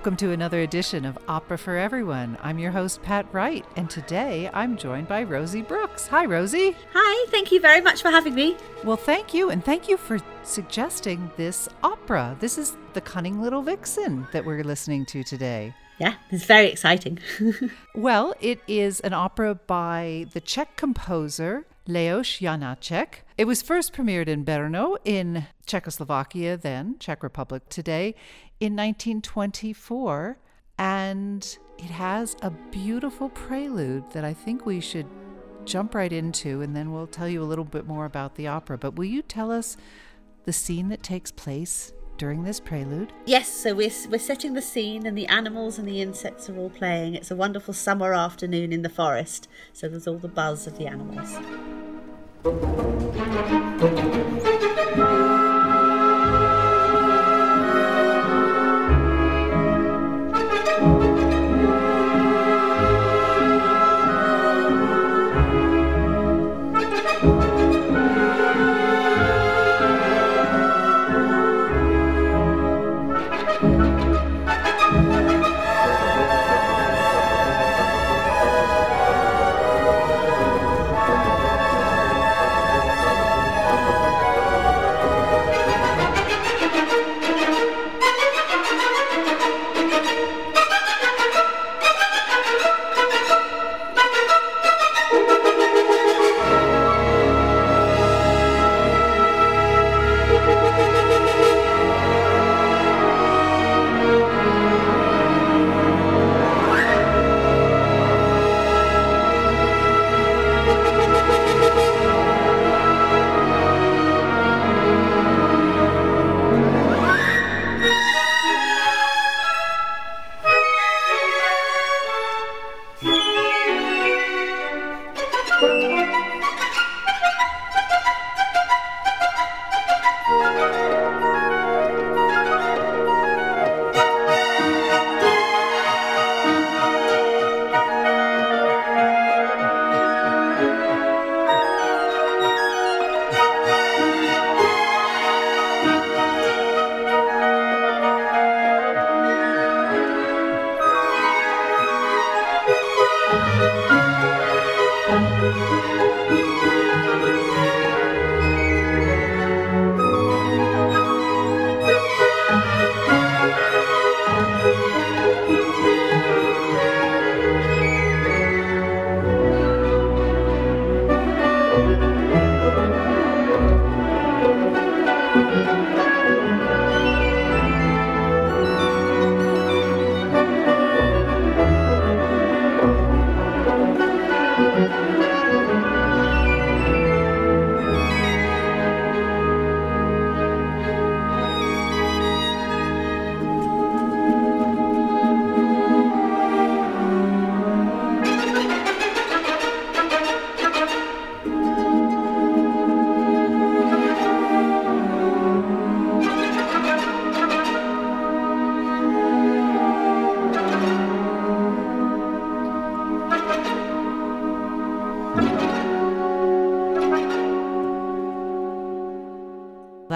Welcome to another edition of Opera for Everyone. I'm your host, Pat Wright, and today I'm joined by Rosie Brooks. Hi, Rosie. Hi, thank you very much for having me. Well, thank you, and thank you for suggesting this opera. This is The Cunning Little Vixen that we're listening to today. Yeah, it's very exciting. well, it is an opera by the Czech composer Leos Janáček. It was first premiered in Brno in Czechoslovakia, then Czech Republic today, in 1924. And it has a beautiful prelude that I think we should jump right into, and then we'll tell you a little bit more about the opera. But will you tell us the scene that takes place during this prelude? Yes, so we're, we're setting the scene, and the animals and the insects are all playing. It's a wonderful summer afternoon in the forest, so there's all the buzz of the animals. Thank you.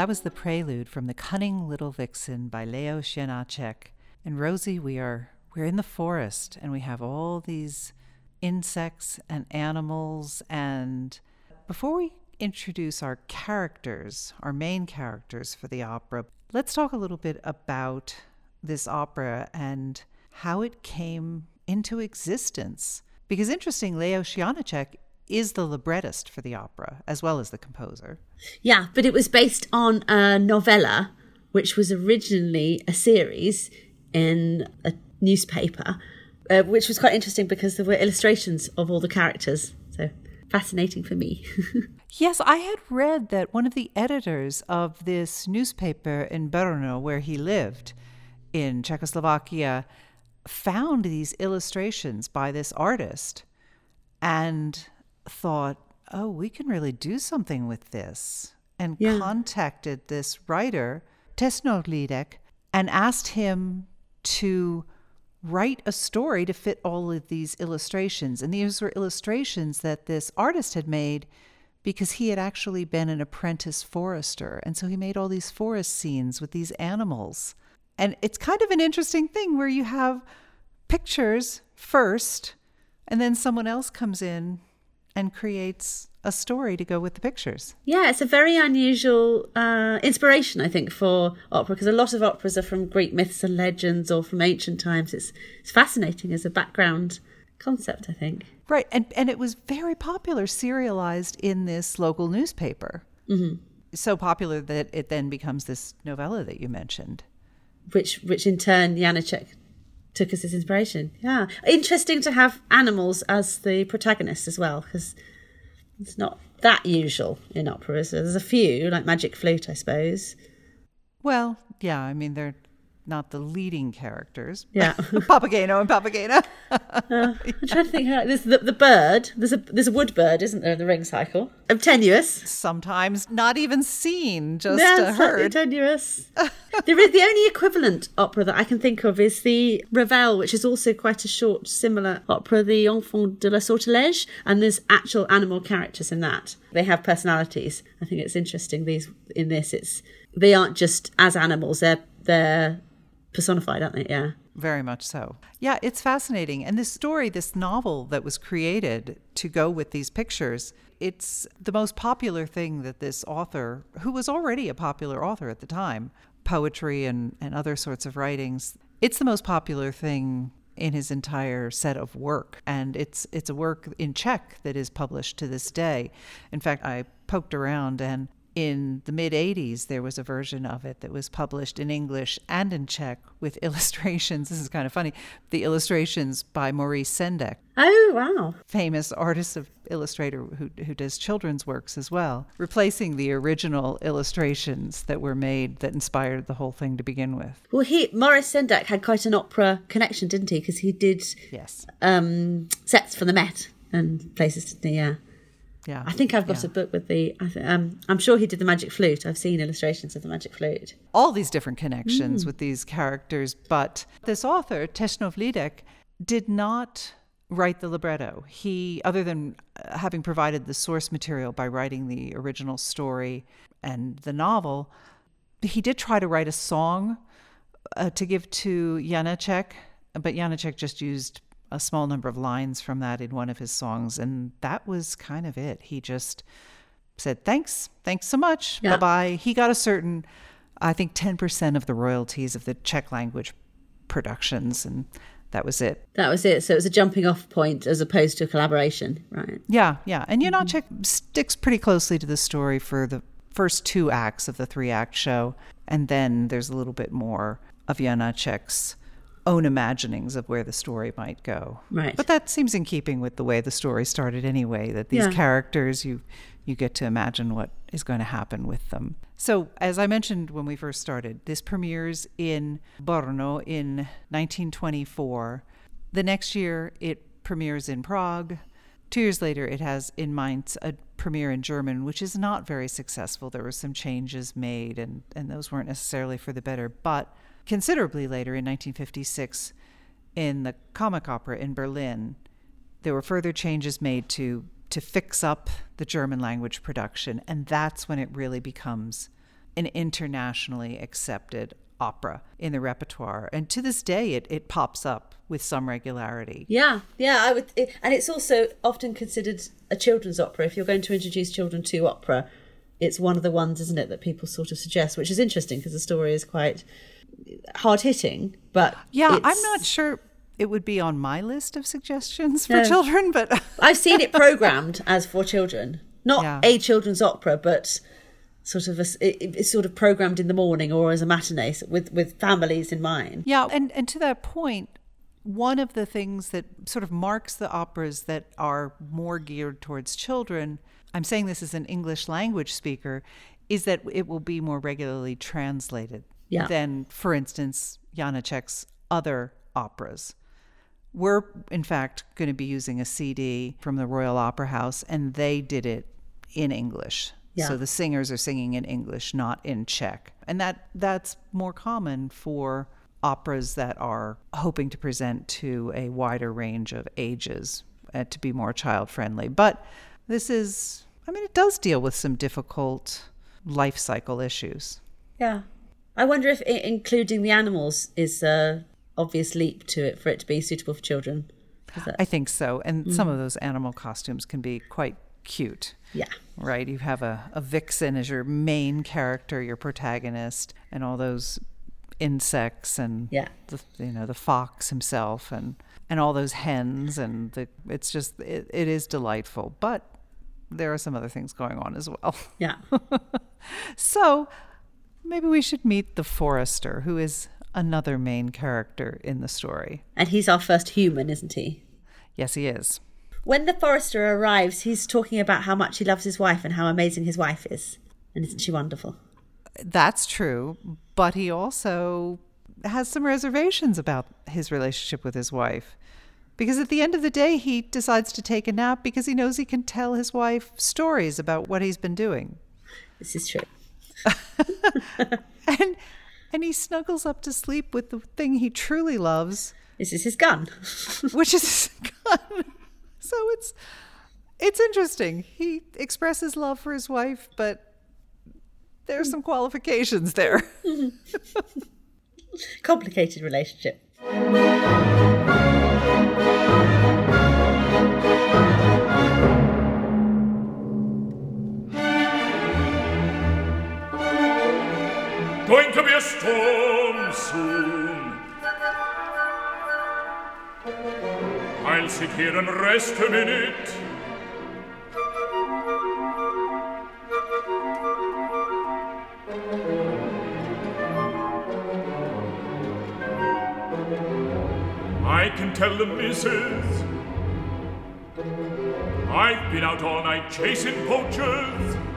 That was the prelude from The Cunning Little Vixen by Leos Janáček. And Rosie, we are we're in the forest and we have all these insects and animals and before we introduce our characters, our main characters for the opera, let's talk a little bit about this opera and how it came into existence. Because interesting, Leos Janáček is the librettist for the opera as well as the composer. Yeah, but it was based on a novella, which was originally a series in a newspaper, uh, which was quite interesting because there were illustrations of all the characters. So fascinating for me. yes, I had read that one of the editors of this newspaper in Brno, where he lived in Czechoslovakia, found these illustrations by this artist and thought, oh, we can really do something with this, and yeah. contacted this writer, Těsnohlídek, and asked him to write a story to fit all of these illustrations. And these were illustrations that this artist had made because he had actually been an apprentice forester. And so he made all these forest scenes with these animals. And it's kind of an interesting thing where you have pictures first, and then someone else comes in and creates a story to go with the pictures. Yeah, it's a very unusual uh, inspiration, I think, for opera because a lot of operas are from Greek myths and legends or from ancient times. It's it's fascinating as a background concept, I think. Right, and and it was very popular, serialized in this local newspaper. Mm-hmm. So popular that it then becomes this novella that you mentioned, which which in turn Janacek took us as inspiration. Yeah, interesting to have animals as the protagonists as well because it's not that usual in operas. There's a few, like Magic Flute, I suppose. Well, yeah, I mean, they're not the leading characters. Yeah, Papageno and Papagena. uh, I'm trying to think how there's the, the bird. There's a there's a wood bird, isn't there, in the ring cycle? Of tenuous. Sometimes not even seen, just yeah, uh, heard. tenuous. there is the only equivalent opera that I can think of is the Ravel, which is also quite a short, similar opera, the Enfant de la Sortilège, and there's actual animal characters in that. They have personalities. I think it's interesting. These in this, it's they aren't just as animals; they're they're personified, aren't they? Yeah. Very much so. Yeah, it's fascinating. And this story, this novel that was created to go with these pictures, it's the most popular thing that this author, who was already a popular author at the time, poetry and, and other sorts of writings, it's the most popular thing in his entire set of work. And it's it's a work in Czech that is published to this day. In fact, I poked around and in the mid 80s, there was a version of it that was published in English and in Czech with illustrations. This is kind of funny. The illustrations by Maurice Sendak. Oh, wow. Famous artist of illustrator who, who does children's works as well, replacing the original illustrations that were made that inspired the whole thing to begin with. Well, he Maurice Sendak had quite an opera connection, didn't he? Because he did yes um, sets for the Met and places, didn't he? Yeah. Yeah. I think I've got yeah. a book with the. Um, I'm sure he did the Magic Flute. I've seen illustrations of the Magic Flute. All these different connections mm. with these characters, but this author Těsnohlídek did not write the libretto. He, other than uh, having provided the source material by writing the original story and the novel, he did try to write a song uh, to give to Janacek, but Janacek just used a small number of lines from that in one of his songs, and that was kind of it. He just said, Thanks, thanks so much, yeah. bye bye. He got a certain, I think, 10% of the royalties of the Czech language productions, and that was it. That was it. So it was a jumping off point as opposed to a collaboration, right? Yeah, yeah. And Janacek mm-hmm. sticks pretty closely to the story for the first two acts of the three act show, and then there's a little bit more of Janacek's own imaginings of where the story might go. Right. But that seems in keeping with the way the story started anyway, that these yeah. characters you you get to imagine what is going to happen with them. So, as I mentioned when we first started, this premieres in Brno in 1924. The next year it premieres in Prague. Two years later, it has in Mainz a premiere in German, which is not very successful. There were some changes made, and, and those weren't necessarily for the better. But Considerably later, in 1956, in the comic opera in Berlin, there were further changes made to to fix up the German language production, and that's when it really becomes an internationally accepted opera in the repertoire. And to this day, it, it pops up with some regularity. Yeah, yeah, I would, it, and it's also often considered a children's opera. If you're going to introduce children to opera, it's one of the ones, isn't it, that people sort of suggest, which is interesting because the story is quite hard hitting, but yeah, I'm not sure it would be on my list of suggestions for no. children, but I've seen it programmed as for children, not yeah. a children's opera, but sort of a, it, it's sort of programmed in the morning or as a matinee with with families in mind. Yeah, and and to that point, one of the things that sort of marks the operas that are more geared towards children, I'm saying this as an English language speaker, is that it will be more regularly translated yeah. than, for instance, Janacek's other operas. We're, in fact, going to be using a CD from the Royal Opera House, and they did it in English. Yeah. So the singers are singing in English, not in Czech. And that that's more common for operas that are hoping to present to a wider range of ages uh, to be more child friendly. But this is, I mean, it does deal with some difficult life cycle issues. Yeah. I wonder if i including the animals is a obvious leap to it for it to be suitable for children. That- I think so. And hmm. some of those animal costumes can be quite cute. yeah. Right? You have a, a vixen as your main character, your protagonist, and all those insects and Yeah. the, you know the fox himself and and all those hens and the it's just it, it is delightful but there are some other things going on as well Yeah. so maybe we should meet the forester who is another main character in the story And he's our first human, isn't he? yes he is When the forester arrives, he's talking about how much he loves his wife and how amazing his wife is. And isn't she wonderful? That's true, but he also has some reservations about his relationship with his wife. Because at the end of the day, he decides to take a nap because he knows he can tell his wife stories about what he's been doing. This is true. And and he snuggles up to sleep with the thing he truly loves, This is his gun. which is his gun. So it's it's interesting. He expresses love for his wife, but there's some qualifications there. Complicated relationship. To be a storm soon. I'll sit here and rest a minute. I can tell the missus I've been out all night chasing poachers.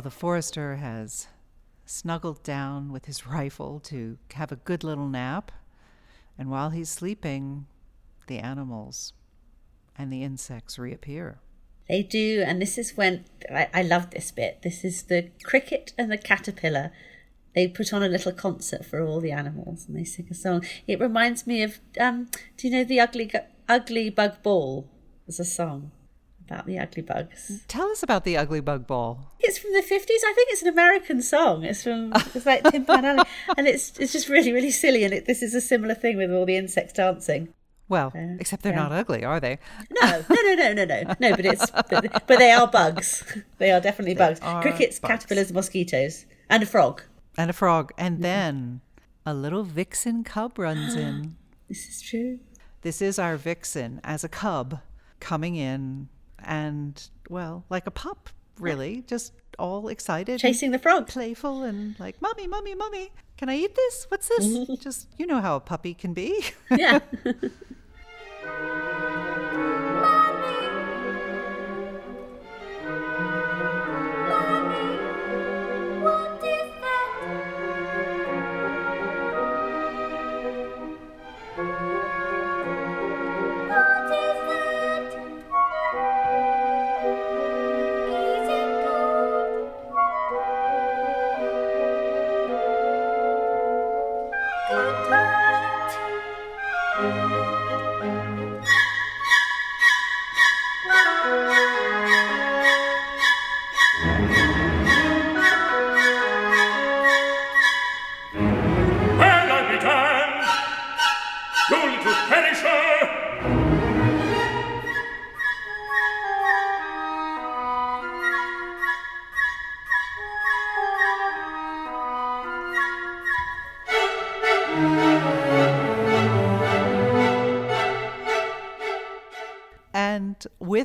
Well, the forester has snuggled down with his rifle to have a good little nap. And while he's sleeping, the animals and the insects reappear. They do, and this is when I, I love this bit. This is the cricket and the caterpillar. They put on a little concert for all the animals, and they sing a song. It reminds me of, um, do you know the ugly ugly bug ball? There's a song about the ugly bugs. Tell us about the ugly bug ball. It's from the fifties. I think it's an American song. It's from it's like Tin Pan Alley, and it's it's just really really silly. And it, this is a similar thing with all the insects dancing. Well, except they're yeah. not ugly, are they? No, no, no, no, no, no, no. But it's but, but they are bugs. They are definitely bugs. are Crickets, bugs. caterpillars, mosquitoes, and a frog. And a frog. And then a little vixen cub runs in. This is true. This is our vixen as a cub coming in and, well, like a pup, really, just all excited. Chasing the frog. playful and like, Mommy, Mommy, Mommy, can I eat this? What's this? Just, you know how a puppy can be. Yeah.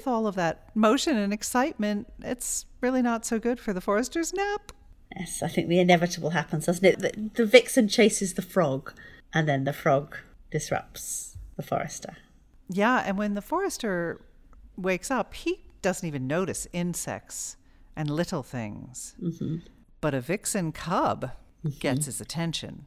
with all of that motion and excitement, it's really not so good for the forester's nap. Yes, I think the inevitable happens, doesn't it? The, the vixen chases the frog, and then the frog disrupts the forester. Yeah, and when the forester wakes up, he doesn't even notice insects and little things. But a vixen cub gets his attention.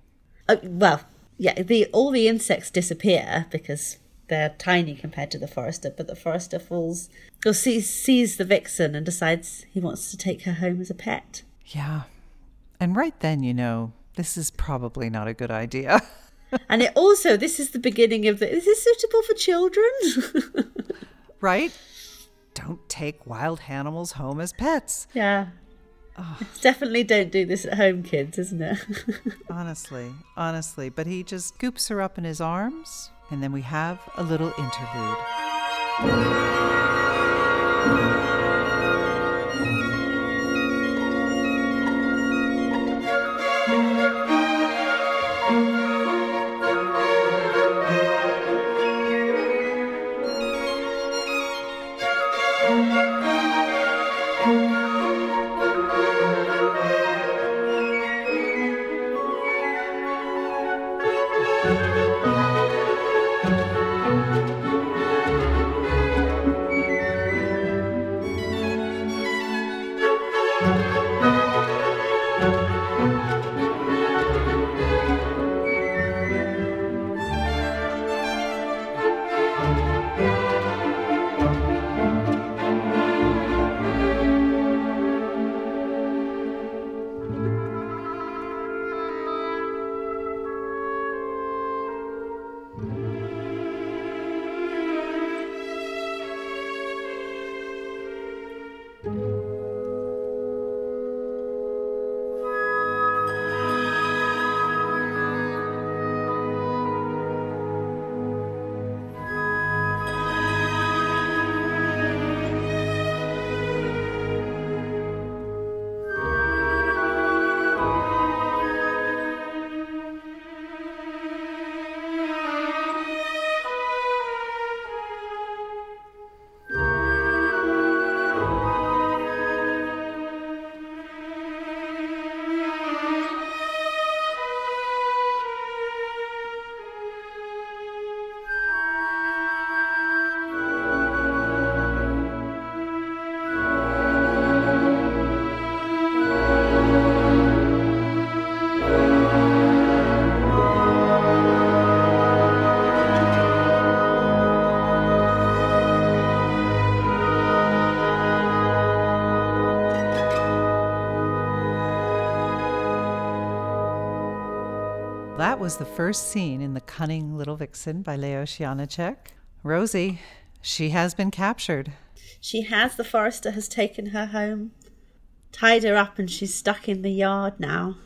Uh, well, yeah, the all the insects disappear because they're tiny compared to the forester, but the forester falls or sees sees the vixen and decides he wants to take her home as a pet. Yeah. And right then, you know, this is probably not a good idea. And it also this is the beginning of the is this suitable for children? right? Don't take wild animals home as pets. yeah. It's definitely don't do this at home, kids, isn't it? Honestly, honestly. But he just scoops her up in his arms, and then we have a little interlude. Was the first scene in The Cunning Little Vixen by Leos Janáček. Rosie, she has been captured. she has the forester has taken her home, tied her up, and she's stuck in the yard now.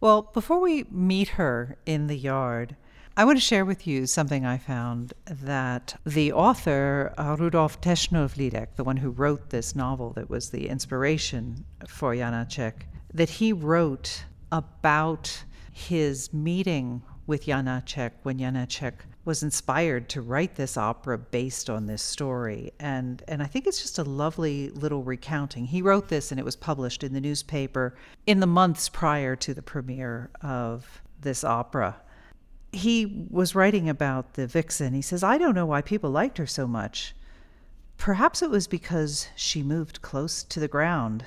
Well, before we meet her in the yard, I want to share with you something I found that the author, uh, Rudolf Těsnohlídek, the one who wrote this novel that was the inspiration for Janáček, that he wrote about his meeting with Janáček when Janáček was inspired to write this opera based on this story. And, and I think it's just a lovely little recounting. He wrote this and it was published in the newspaper in the months prior to the premiere of this opera. He was writing about the vixen. He says, I don't know why people liked her so much. Perhaps it was because she moved close to the ground.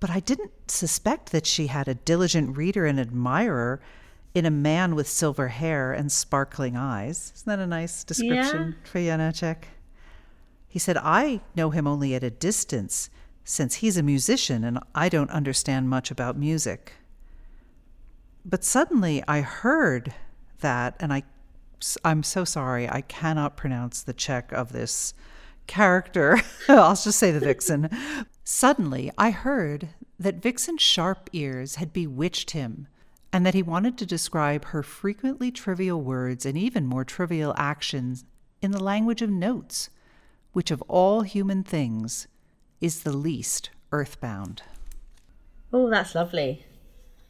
But I didn't suspect that she had a diligent reader and admirer in a man with silver hair and sparkling eyes. Isn't that a nice description for Janáček? He said, I know him only at a distance, since he's a musician and I don't understand much about music. But suddenly I heard that, and I, I'm so sorry, I cannot pronounce the Czech of this character. I'll just say the vixen. Suddenly I heard that Vixen's sharp ears had bewitched him, and that he wanted to describe her frequently trivial words and even more trivial actions in the language of notes, which of all human things is the least earthbound. Oh, that's lovely.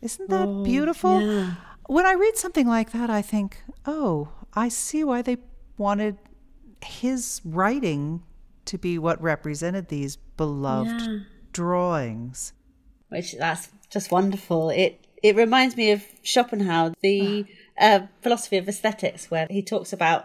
Isn't that oh, beautiful? yeah. When I read something like that, I think, oh, I see why they wanted his writing to be what represented these beloved Yeah. drawings. which that's just wonderful. It it reminds me of Schopenhauer, the uh, philosophy of aesthetics, where he talks about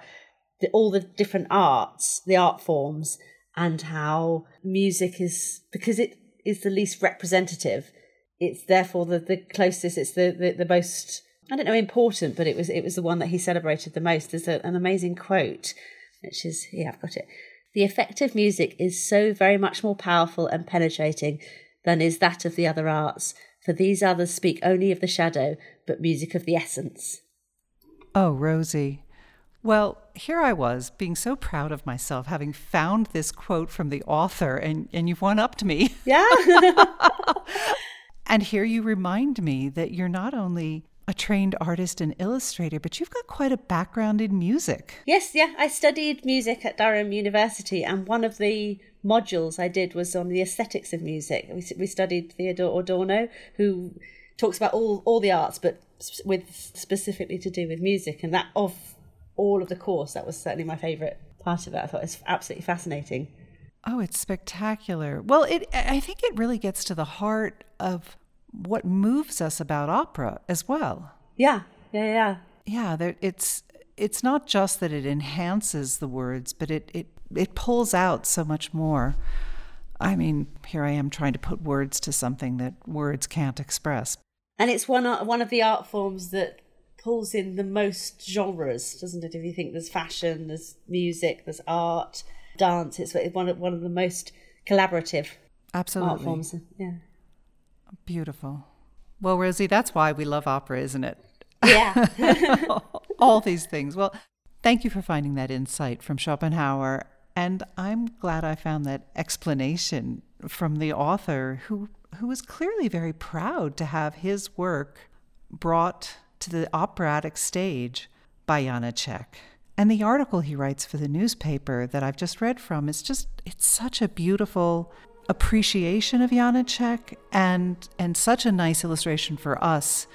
the, all the different arts, the art forms, and how music is because it is the least representative. It's therefore the, the closest. It's the, the the most I don't know important, but it was it was the one that he celebrated the most. There's a, an amazing quote, which is yeah, I've got it. The effect of music is so very much more powerful and penetrating than is that of the other arts, for these others speak only of the shadow, but music of the essence. Oh, Rosie. Well, here I was, being so proud of myself, having found this quote from the author, and, and you've one upped me. Yeah. And here you remind me that you're not only a trained artist and illustrator, but you've got quite a background in music. yes, yeah. I studied music at Durham University, and one of the modules I did was on the aesthetics of music. We, we studied Theodor Adorno, who talks about all, all the arts, but with specifically to do with music. And that of all of the course, that was certainly my favourite part of it. I thought it was absolutely fascinating. Oh, it's spectacular. Well, it I think it really gets to the heart of what moves us about opera as well. Yeah, yeah, yeah. Yeah, there, it's it's not just that it enhances the words, but it it it pulls out so much more. I mean, here I am trying to put words to something that words can't express. And it's one uh, one of the art forms that pulls in the most genres, doesn't it? If you think there's fashion, there's music, there's art, dance, it's one of one of the most collaborative art Absolutely. forms. Yeah. Beautiful. Well, Rosie, that's why we love opera, isn't it? Yeah. All these things. Well, thank you for finding that insight from Schopenhauer. And I'm glad I found that explanation from the author who, who was clearly very proud to have his work brought to the operatic stage by Janacek. And the article he writes for the newspaper that I've just read from is just, it's such a beautiful appreciation of Janacek and, and such a nice illustration for us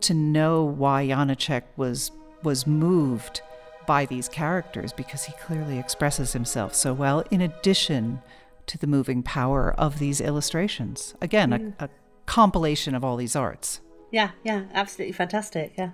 to know why Janacek was, was moved by these characters because he clearly expresses himself so well, in addition to the moving power of these illustrations. Again, a, mm. a compilation of all these arts. yeah, yeah, absolutely fantastic. Yeah.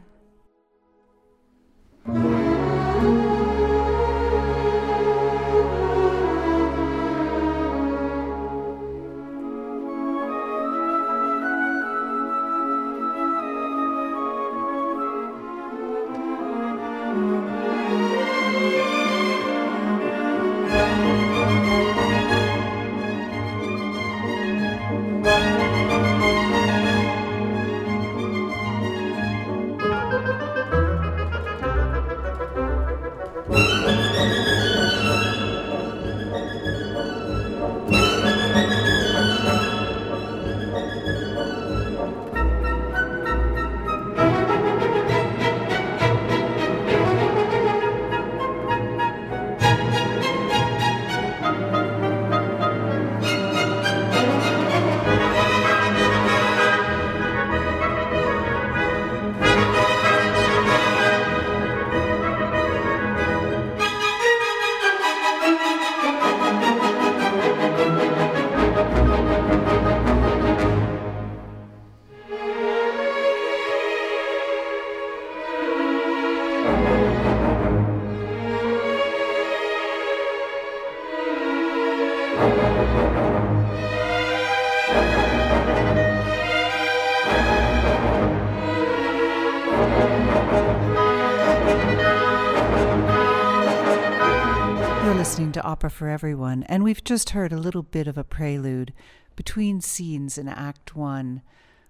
Opera for Everyone, and we've just heard a little bit of a prelude between scenes in Act One.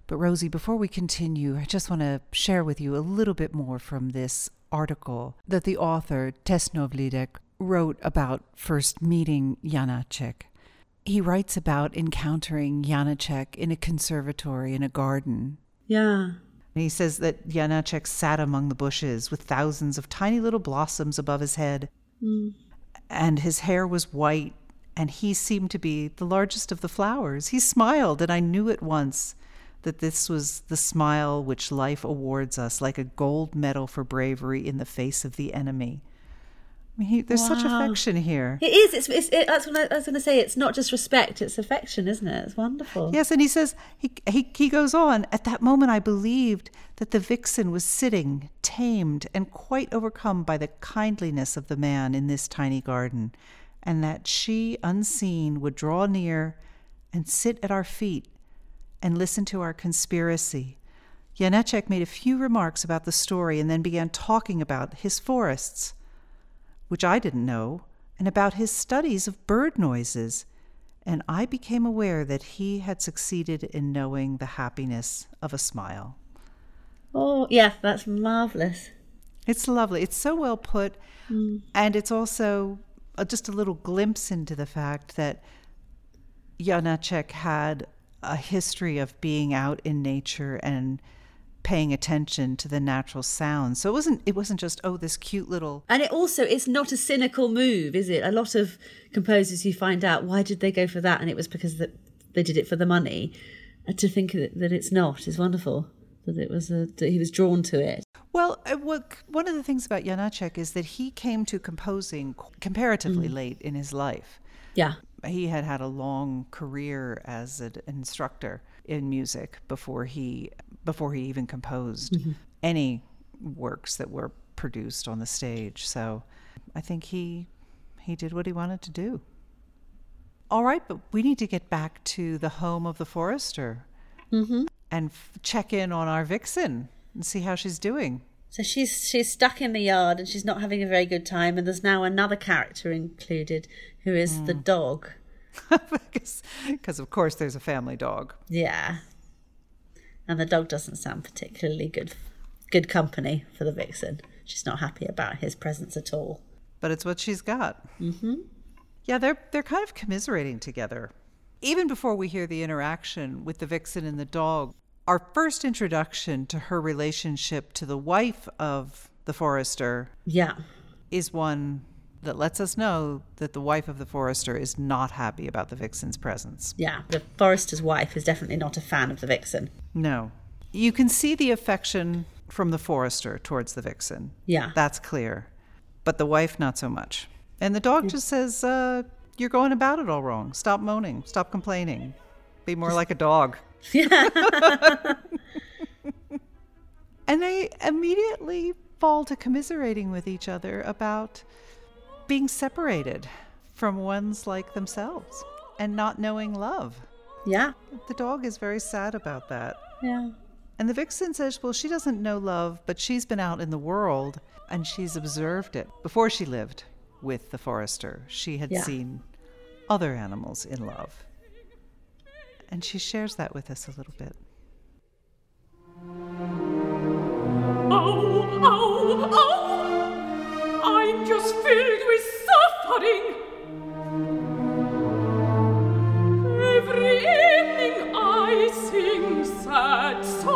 But, Rosie, before we continue, I just want to share with you a little bit more from this article that the author, Těsnohlídek, wrote about first meeting Janacek. He writes about encountering Janacek in a conservatory in a garden Yeah. and he says that Janacek sat among the bushes with thousands of tiny little blossoms above his head. Mm. And his hair was white, and he seemed to be the largest of the flowers. He smiled, and I knew at once that this was the smile which life awards us, like a gold medal for bravery in the face of the enemy. Mean, he, there's such affection here. It is. It's. it's it, that's what I, I was going to say. It's not just respect. It's affection, isn't it? It's wonderful. Yes, and he says he, he he goes on. At that moment, I believed that the vixen was sitting, tamed and quite overcome by the kindliness of the man in this tiny garden, and that she, unseen, would draw near and sit at our feet and listen to our conspiracy. Janacek made a few remarks about the story and then began talking about his forests, which I didn't know, and about his studies of bird noises and I became aware that he had succeeded in knowing the happiness of a smile. Oh, yeah. That's marvelous. It's lovely. It's so well put, and it's also uh, just a little glimpse into the fact that Janacek had a history of being out in nature and paying attention to the natural sounds. So it wasn't it wasn't just oh this cute little And it also it's not a cynical move, is it? A lot of composers you find out why did they go for that, and it was because that they did it for the money. And to think that, that it's not is wonderful. That it was a, that he was drawn to it. Well, uh, one of the things about Janacek is that he came to composing comparatively late in his life. Yeah, He had had a long career as an instructor in music before he before he even composed mm-hmm. any works that were produced on the stage. So, I think he he did what he wanted to do. All right, but we need to get back to the home of the forester mm-hmm. and f- check in on our vixen and see how she's doing. So she's she's stuck in the yard and she's not having a very good time. And there's now another character included who is the hmm. dog. Because, of course, there's a family dog. Yeah, and the dog doesn't sound particularly good good company for the vixen. She's not happy about his presence at all. but it's what she's got. Mm-hmm. Yeah, they're they're kind of commiserating together. Even before we hear the interaction with the vixen and the dog, our first introduction to her relationship to the wife of the forester Yeah, is one that lets us know that the wife of the forester is not happy about the vixen's presence. yeah. The forester's wife is definitely not a fan of the vixen. No. You can see the affection from the forester towards the vixen. Yeah. That's clear. But the wife, not so much. And the dog just says, uh, You're going about it all wrong. Stop moaning. Stop complaining. Be more like a dog. and they immediately fall to commiserating with each other about being separated from ones like themselves and not knowing love. Yeah, The dog is very sad about that. yeah. And the vixen says, well, she doesn't know love, but she's been out in the world and she's observed it. Before she lived with the forester, she had Yeah. seen other animals in love. And she shares that with us a little bit. Oh, oh, oh! I'm just filled with suffering. Every evening I sing sad songs.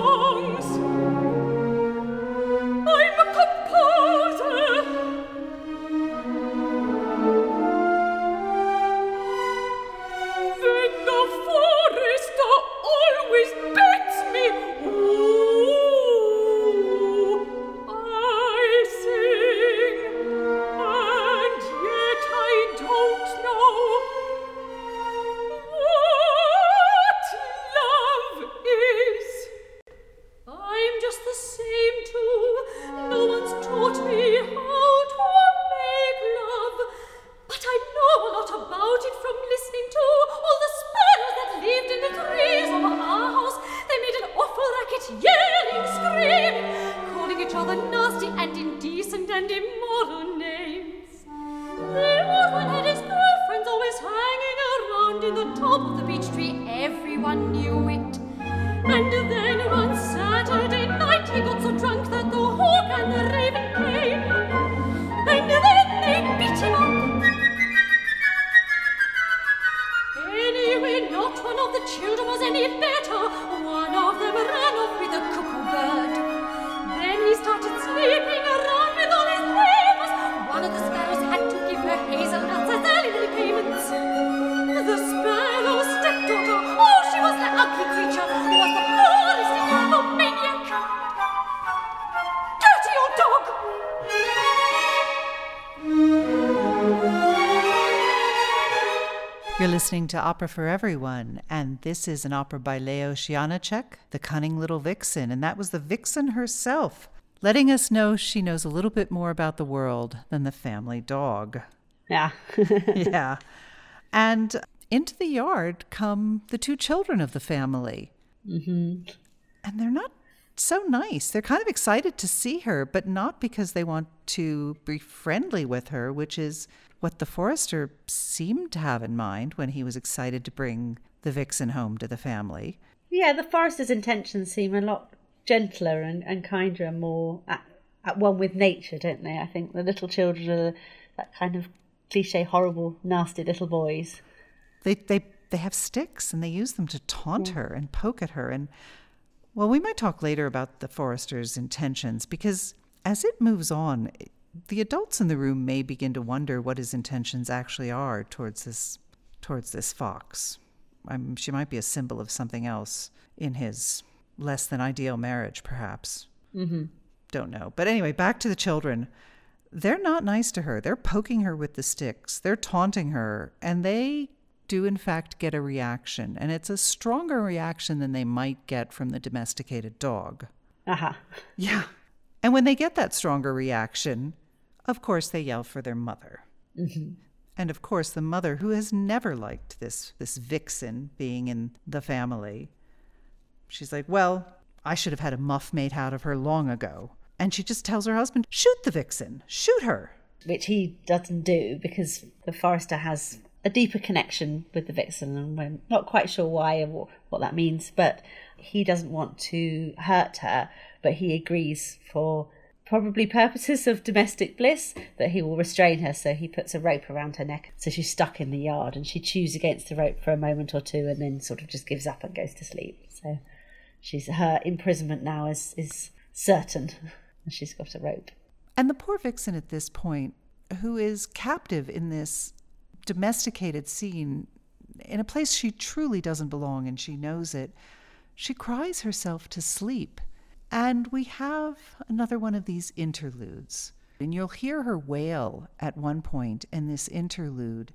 Listening to Opera for Everyone, and this is an opera by Leo Janacek, The Cunning Little Vixen, and that was the vixen herself, letting us know she knows a little bit more about the world than the family dog. Yeah. yeah. And into the yard come the two children of the family. Mm-hmm. And they're not so nice. They're kind of excited to see her, but not because they want to be friendly with her, which is what the forester seemed to have in mind when he was excited to bring the vixen home to the family. yeah, the forester's intentions seem a lot gentler and, and kinder and more at, at one with nature, don't they? I think the little children are that kind of cliche, horrible, nasty little boys. They they they have sticks and they use them to taunt her and poke at her and well we might talk later about the forester's intentions because as it moves on the adults in the room may begin to wonder what his intentions actually are towards this towards this fox. I mean, she might be a symbol of something else in his less than ideal marriage, perhaps. Mm-hmm. Don't know. But anyway, back to the children. They're not nice to her. They're poking her with the sticks. They're taunting her, and they do in fact get a reaction, and it's a stronger reaction than they might get from the domesticated dog. Aha. Yeah. And when they get that stronger reaction, of course they yell for their mother. Mm-hmm. And of course, the mother, who has never liked this this vixen being in the family, she's like, "Well, I should have had a muff made out of her long ago." And she just tells her husband, "Shoot the vixen! Shoot her!" Which he doesn't do because the forester has a deeper connection with the vixen, and we're not quite sure why or what that means. But he doesn't want to hurt her, but he agrees for probably purposes of domestic bliss that he will restrain her. So he puts a rope around her neck, so she's stuck in the yard, and she chews against the rope for a moment or two, and then sort of just gives up and goes to sleep. So she's her imprisonment now is is certain. She's got a rope. And the poor vixen at this point, who is captive in this domesticated scene, in a place she truly doesn't belong and she knows it, she cries herself to sleep. And we have another one of these interludes. And you'll hear her wail at one point in this interlude.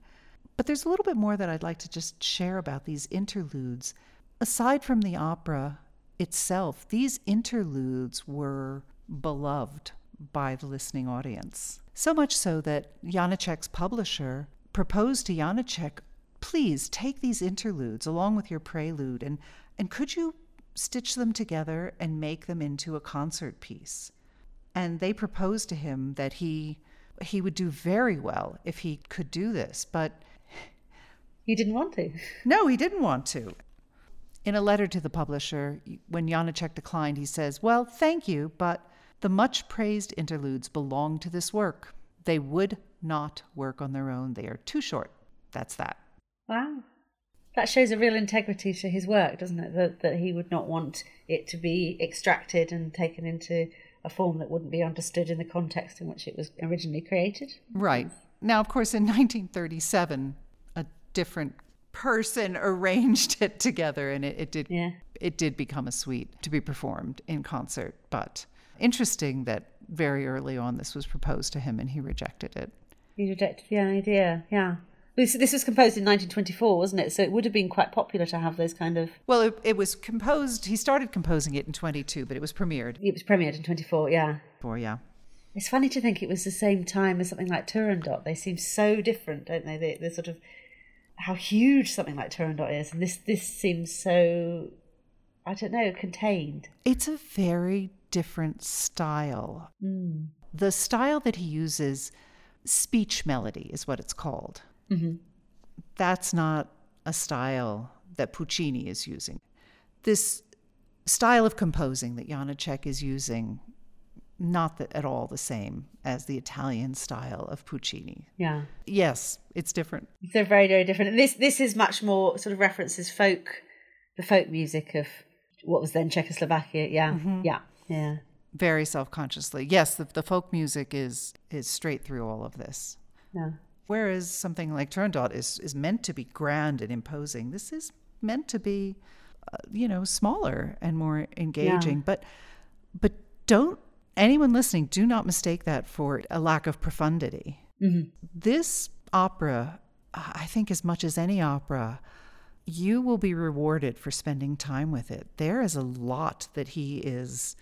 But there's a little bit more that I'd like to just share about these interludes. Aside from the opera itself, these interludes were beloved by the listening audience. So much so that Janacek's publisher proposed to Janacek, please take these interludes along with your prelude and, and could you stitch them together and make them into a concert piece? And they proposed to him that he he would do very well if he could do this, but He didn't want to. no, he didn't want to. In a letter to the publisher, when Janacek declined, he says, Well, thank you, but the much praised interludes belong to this work. They would not work on their own. They are too short. That's that. Wow. That shows a real integrity to his work, doesn't it? That, that he would not want it to be extracted and taken into a form that wouldn't be understood in the context in which it was originally created. Right. Now, of course, in 1937, a different person arranged it together and it, it did Yeah. it did become a suite to be performed in concert. But interesting that very early on this was proposed to him and he rejected it. He rejected the idea, yeah. This, this was composed in 1924, wasn't it? So it would have been quite popular to have those kind of. Well, it, it was composed. He started composing it in 22, but it was premiered It was premiered in 24, yeah. Four, yeah. It's funny to think it was the same time as something like Turandot. They seem so different, don't they? They- They're sort of how huge something like Turandot is, and this this seems so I don't know contained. It's a very different style. Hmm. The style that he uses, speech melody, is what it's called. Mm-hmm. That's not a style that Puccini is using. This style of composing that Janacek is using, not that at all the same as the Italian style of Puccini. Yeah, Yes, it's different. they're very very different. And this this is much more sort of references folk, the folk music of what was then Czechoslovakia. Yeah, mm-hmm. yeah, yeah. Very self-consciously. Yes, the, the folk music is is straight through all of this. Yeah. Whereas something like Turandot is is meant to be grand and imposing. This is meant to be, uh, you know, smaller and more engaging. But but don't anyone listening do not mistake that for a lack of profundity. This opera I think, as much as any opera, you will be rewarded for spending time with it. There is a lot that he is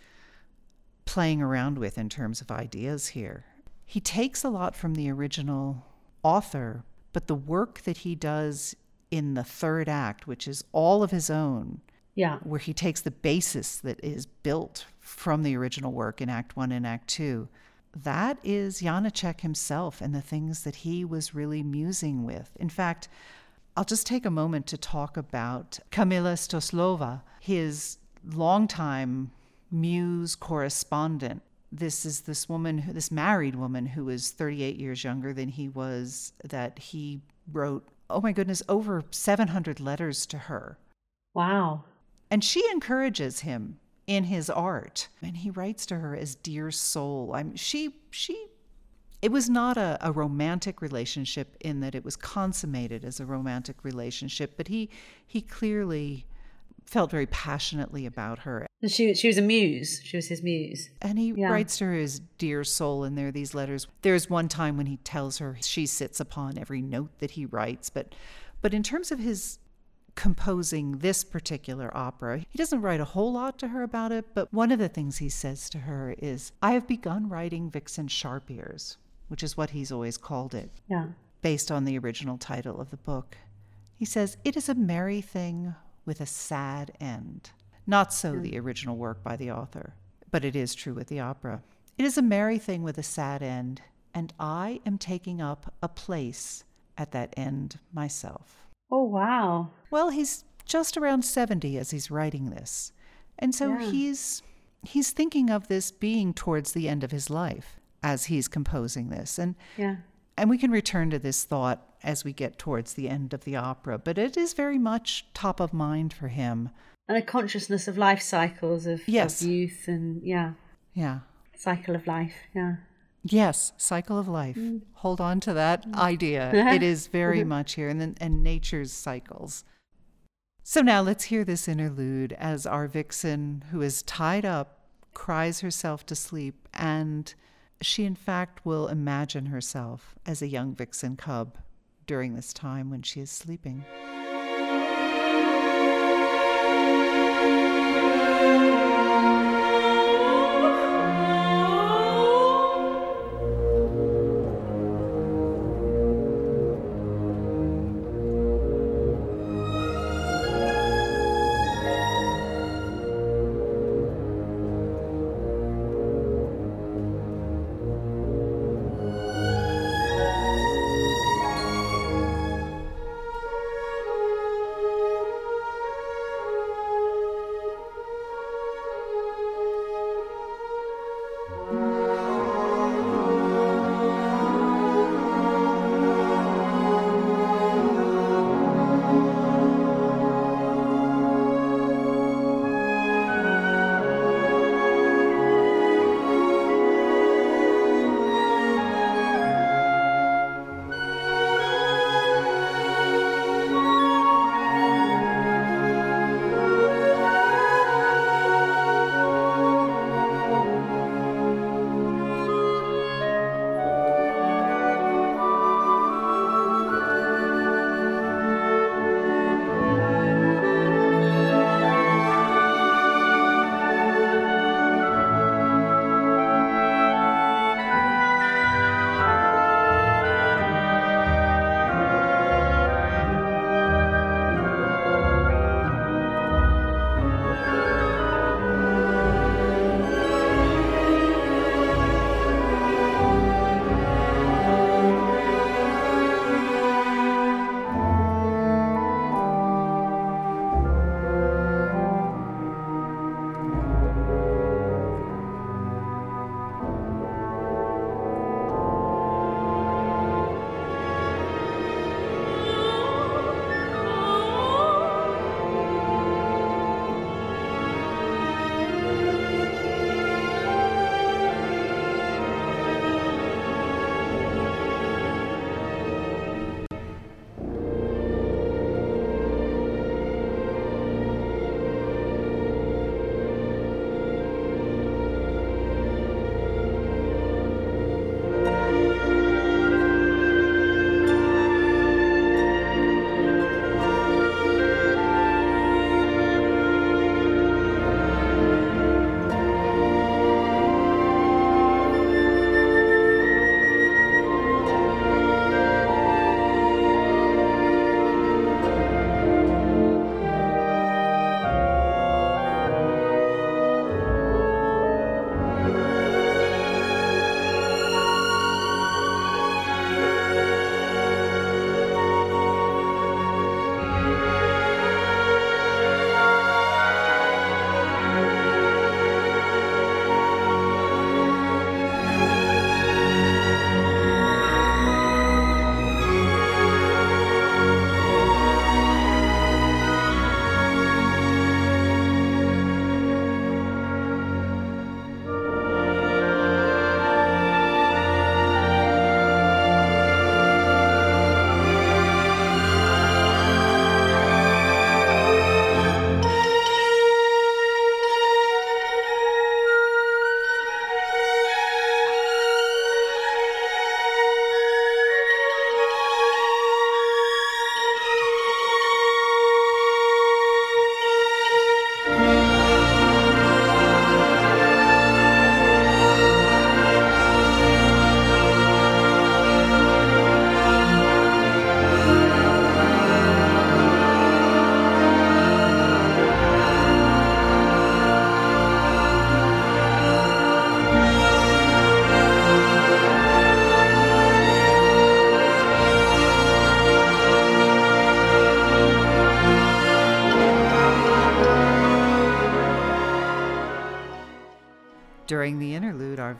playing around with in terms of ideas here. He takes a lot from the original author, but the work that he does in the third act, which is all of his own, Yeah. where he takes the basis that is built from the original work in Act One and Act Two, that is Janacek himself and the things that he was really musing with. In fact, I'll just take a moment to talk about Kamila Stösslová, his longtime muse correspondent. This is this woman, who, this married woman who is 38 years younger than he was, that he wrote, oh my goodness, over 700 letters to her. Wow. And she encourages him in his art. And he writes to her as dear soul. I'm she she it was not a, a romantic relationship in that it was consummated as a romantic relationship, but he he clearly felt very passionately about her. And she she was a muse. She was his muse. And he Yeah. writes to her as dear soul, and there are these letters. There's one time when he tells her she sits upon every note that he writes, but but in terms of his composing this particular opera, he doesn't write a whole lot to her about it, but one of the things he says to her is, I have begun writing Vixen Sharp Ears, which is what he's always called it Yeah. based on the original title of the book. He says, It is a merry thing with a sad end. Not so the original work by the author, but it is true with the opera. It is a merry thing with a sad end, and I am taking up a place at that end myself. Oh wow. Well, he's just around 70 as he's writing this. And so Yeah. he's he's thinking of this being towards the end of his life as he's composing this. And Yeah. and we can return to this thought as we get towards the end of the opera, but it is very much top of mind for him. And a consciousness of life cycles of, of youth and yeah, Yeah. cycle of life. Yeah. Yes, cycle of life. Mm. Hold on to that mm. idea. it is very mm-hmm. much here, and then and nature's cycles. So now let's hear this interlude as our vixen, who is tied up, cries herself to sleep, and she in fact will imagine herself as a young vixen cub during this time when she is sleeping.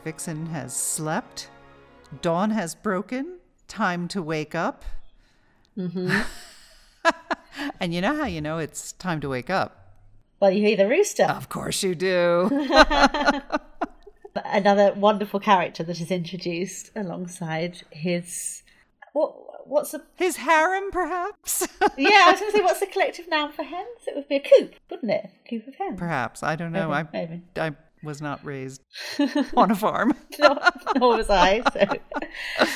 Vixen has slept. Dawn has broken. Time to wake up. Mm-hmm. and you know how you know it's time to wake up? Well, you hear the rooster. Of course you do. Another wonderful character that is introduced alongside his. What? What's the? His harem, perhaps? Yeah, I was going to say, what's the collective noun for hens? It would be a coop, wouldn't it? A Coop of hens. perhaps. I don't know. Maybe, I, maybe. I was not raised on a farm. nor, nor was I. So.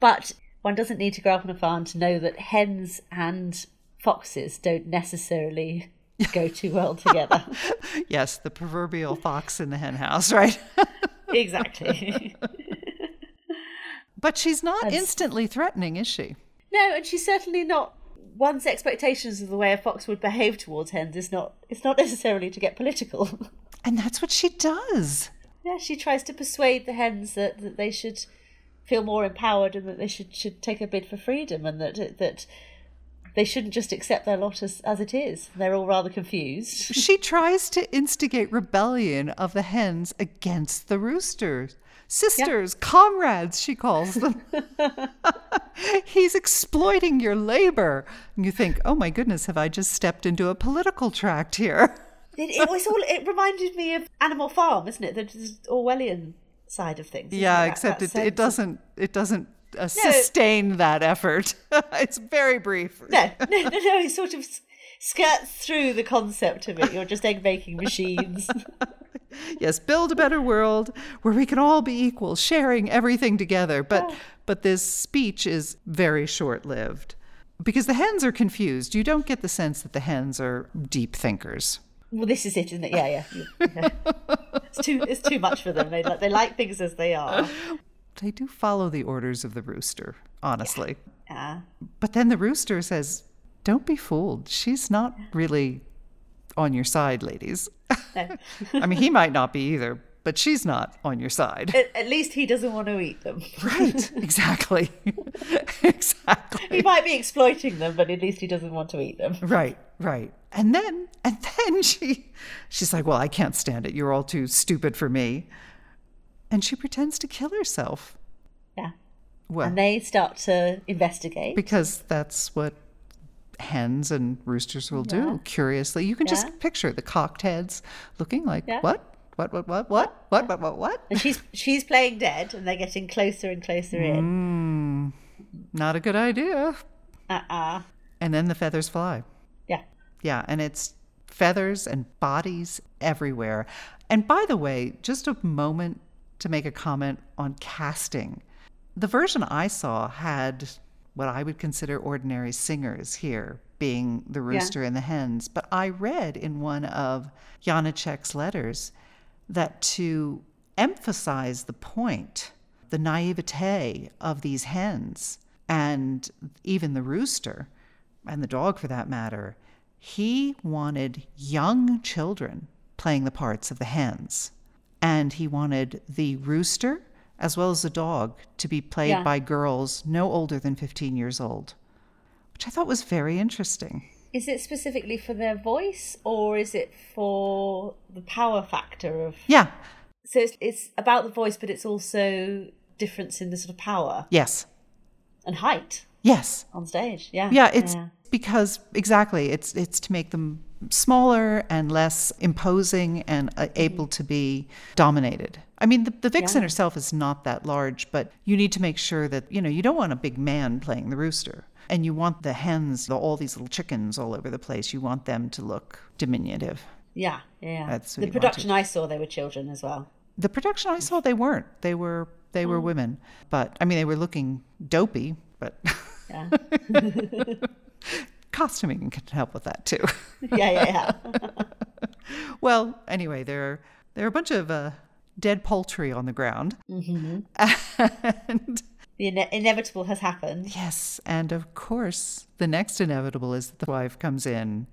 But one doesn't need to grow up on a farm to know that hens and foxes don't necessarily go too well together. yes, the proverbial fox in the hen house, right? exactly. but she's not instantly threatening, is she? No, and she's certainly not. One's expectations of the way a fox would behave towards hens is not. It's not necessarily to get political. And that's what she does. yeah, she tries to persuade the hens that, that they should feel more empowered and that they should should take a bid for freedom and that that they shouldn't just accept their lot as, as it is. They're all rather confused. She tries to instigate rebellion of the hens against the roosters. Sisters, comrades, she calls them. He's exploiting your labor. And you think, oh my goodness, have I just stepped into a political tract here? It, it was all. It reminded me of Animal Farm, isn't it? The, Orwellian side of things. Yeah, it? Except that it, it doesn't it doesn't uh, sustain that effort. it's very brief. No, no, no, no. It sort of skirts through the concept of it. You're just egg making machines. Yes, build a better world where we can all be equal, sharing everything together. But but this speech is very short-lived because the hens are confused. You don't get the sense that the hens are deep thinkers. well, this is it, isn't it? Yeah, yeah. yeah. It's too. It's too much for them. They like. They like things as they are. They do follow the orders of the rooster, honestly. Yeah. Ah. But then the rooster says, "Don't be fooled. She's not really on your side, ladies." I mean, he might not be either, but she's not on your side. At, at least he doesn't want to eat them. Right, exactly. exactly. He might be exploiting them, but at least he doesn't want to eat them. Right, right. And then and then she she's like, "Well, I can't stand it. You're all too stupid for me." And she pretends to kill herself. Yeah. Well, And they start to investigate. because that's what hens and roosters will yeah. do, curiously. You can yeah. just picture the cocked heads looking like, yeah. what? What, what, what, what, what, what, what, what? And she's, she's playing dead and they're getting closer and closer in. Mm, not a good idea. Uh-uh. And then the feathers fly. Yeah. Yeah, and it's feathers and bodies everywhere. And by the way, just a moment to make a comment on casting. The version I saw had what I would consider ordinary singers here, being the rooster and the hens. But I read in one of Janacek's letters that to emphasize the point, the naivete of these hens, and even the rooster, and the dog for that matter, he wanted young children playing the parts of the hens. And he wanted the rooster as well as the dog to be played Yeah. by girls no older than 15 years old, which I thought was very interesting. Is it specifically for their voice, or is it for the power factor of? Yeah, So it's, it's about the voice, but it's also difference in the sort of power yes, and height yes. on stage. Yeah. Yeah, it's because exactly it's it's to make them smaller and less imposing and uh, able to be dominated. I mean, the, the vixen Yeah. herself is not that large, but you need to make sure that you know you don't want a big man playing the rooster, and you want the hens, the, all these little chickens all over the place. You want them to look diminutive. Yeah. Yeah. That's the he production I saw. They were children as well. The production I saw, they weren't. They were they were women, but I mean, they were looking dopey, but. Yeah. Costuming can help with that too. yeah. Yeah. Yeah. Well, anyway, there are there are a bunch of uh, dead poultry on the ground, and the ine- inevitable has happened. yes, and of course, the next inevitable is that the wife comes in,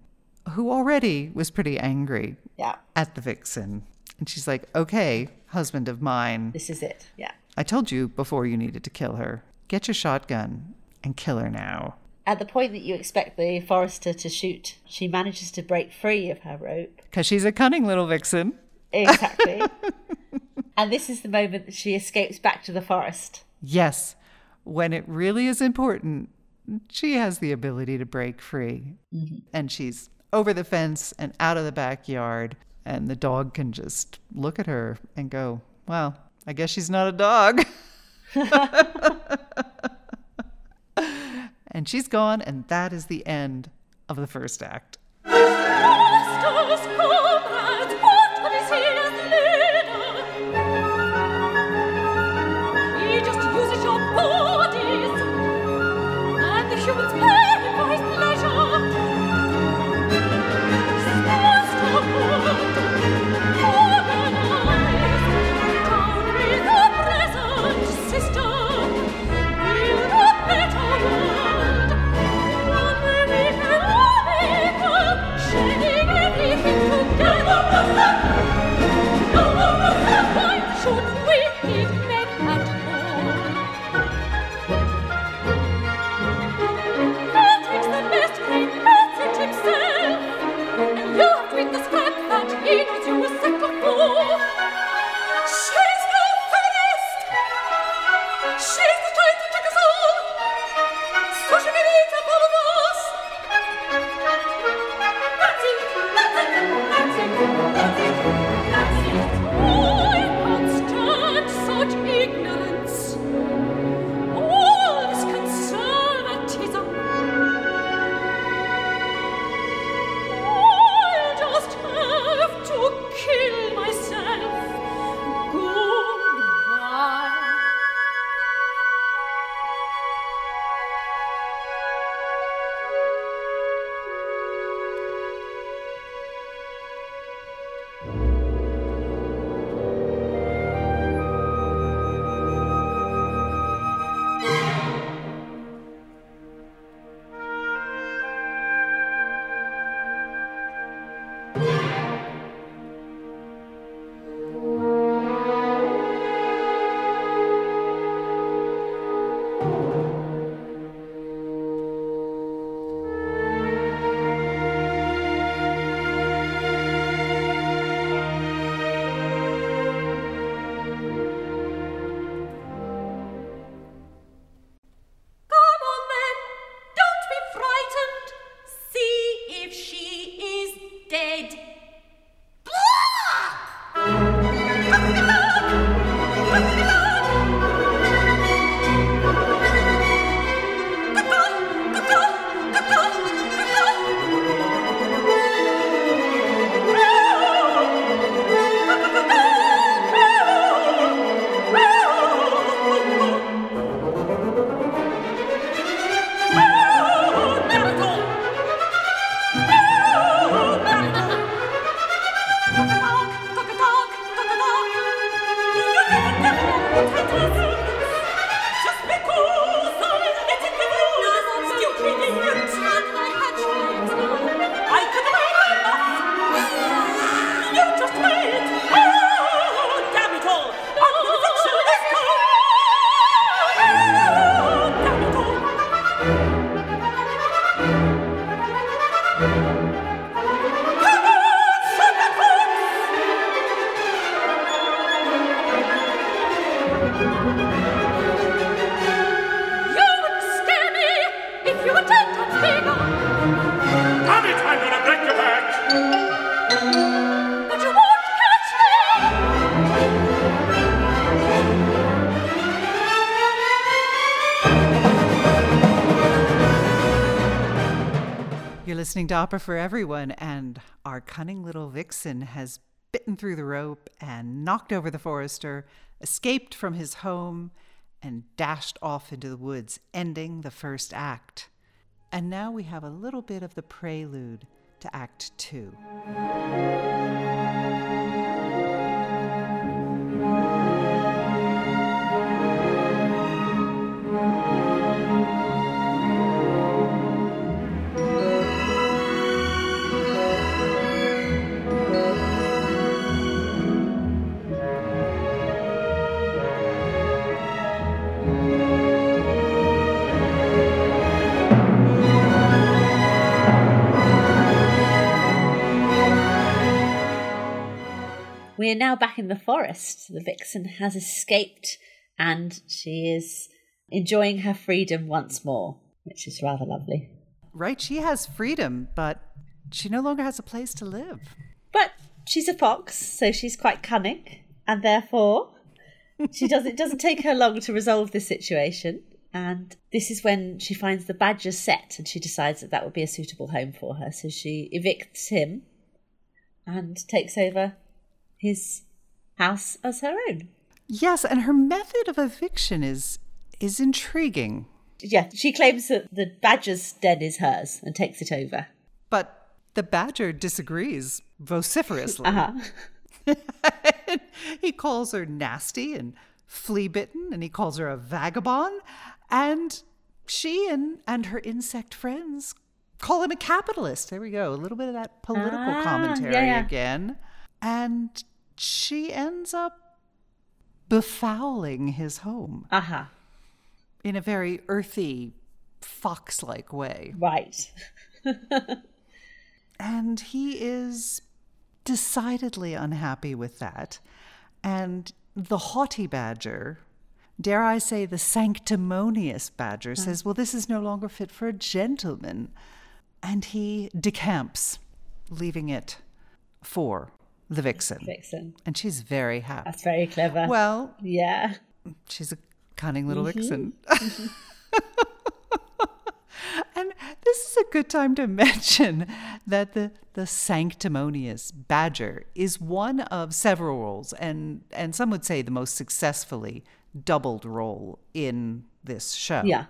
who already was pretty angry Yeah. at the vixen, and she's like, "Okay, husband of mine, This is it. Yeah. I told you before you needed to kill her. Get your shotgun and kill her now." At the point that you expect the forester to shoot, she manages to break free of her rope. Because she's a cunning little vixen. Exactly. And this is the moment that she escapes back to the forest. Yes, when it really is important, she has the ability to break free. Mm-hmm. And she's over the fence and out of the backyard, and the dog can just look at her and go, Well, I guess she's not a dog. and she's gone, and that is the end of the first act. Listening to Opera for Everyone, and our cunning little vixen has bitten through the rope and knocked over the forester, escaped from his home, and dashed off into the woods, ending the first act. And now we have a little bit of the prelude to Act Two. We are now back in the forest. The vixen has escaped and she is enjoying her freedom once more, which is rather lovely. Right? She has freedom, but she no longer has a place to live. But she's a fox, so she's quite cunning, and therefore she does it doesn't take her long to resolve this situation. And this is when she finds the badger sett, and she decides that that would be a suitable home for her. So she evicts him and takes over his house as her own. Yes, and her method of eviction is is intriguing. Yeah, she claims that the badger's den is hers and takes it over. But the badger disagrees vociferously. Uh-huh. he calls her nasty and flea bitten, and he calls her a vagabond. And she and, and her insect friends call him a capitalist. There we go. A little bit of that political Ah, commentary yeah, yeah. again. And she ends up befouling his home Uh-huh. in a very earthy, fox like way. Right. And he is decidedly unhappy with that. And the haughty badger, dare I say the sanctimonious badger, says, Well, this is no longer fit for a gentleman. And he decamps, leaving it for the vixen. Vixen. And she's very happy. That's very clever. Well, yeah. she's a cunning little mm-hmm. vixen. Mm-hmm. and this is a good time to mention that the, the sanctimonious badger is one of several roles, and, and some would say the most successfully doubled role in this show. Yeah.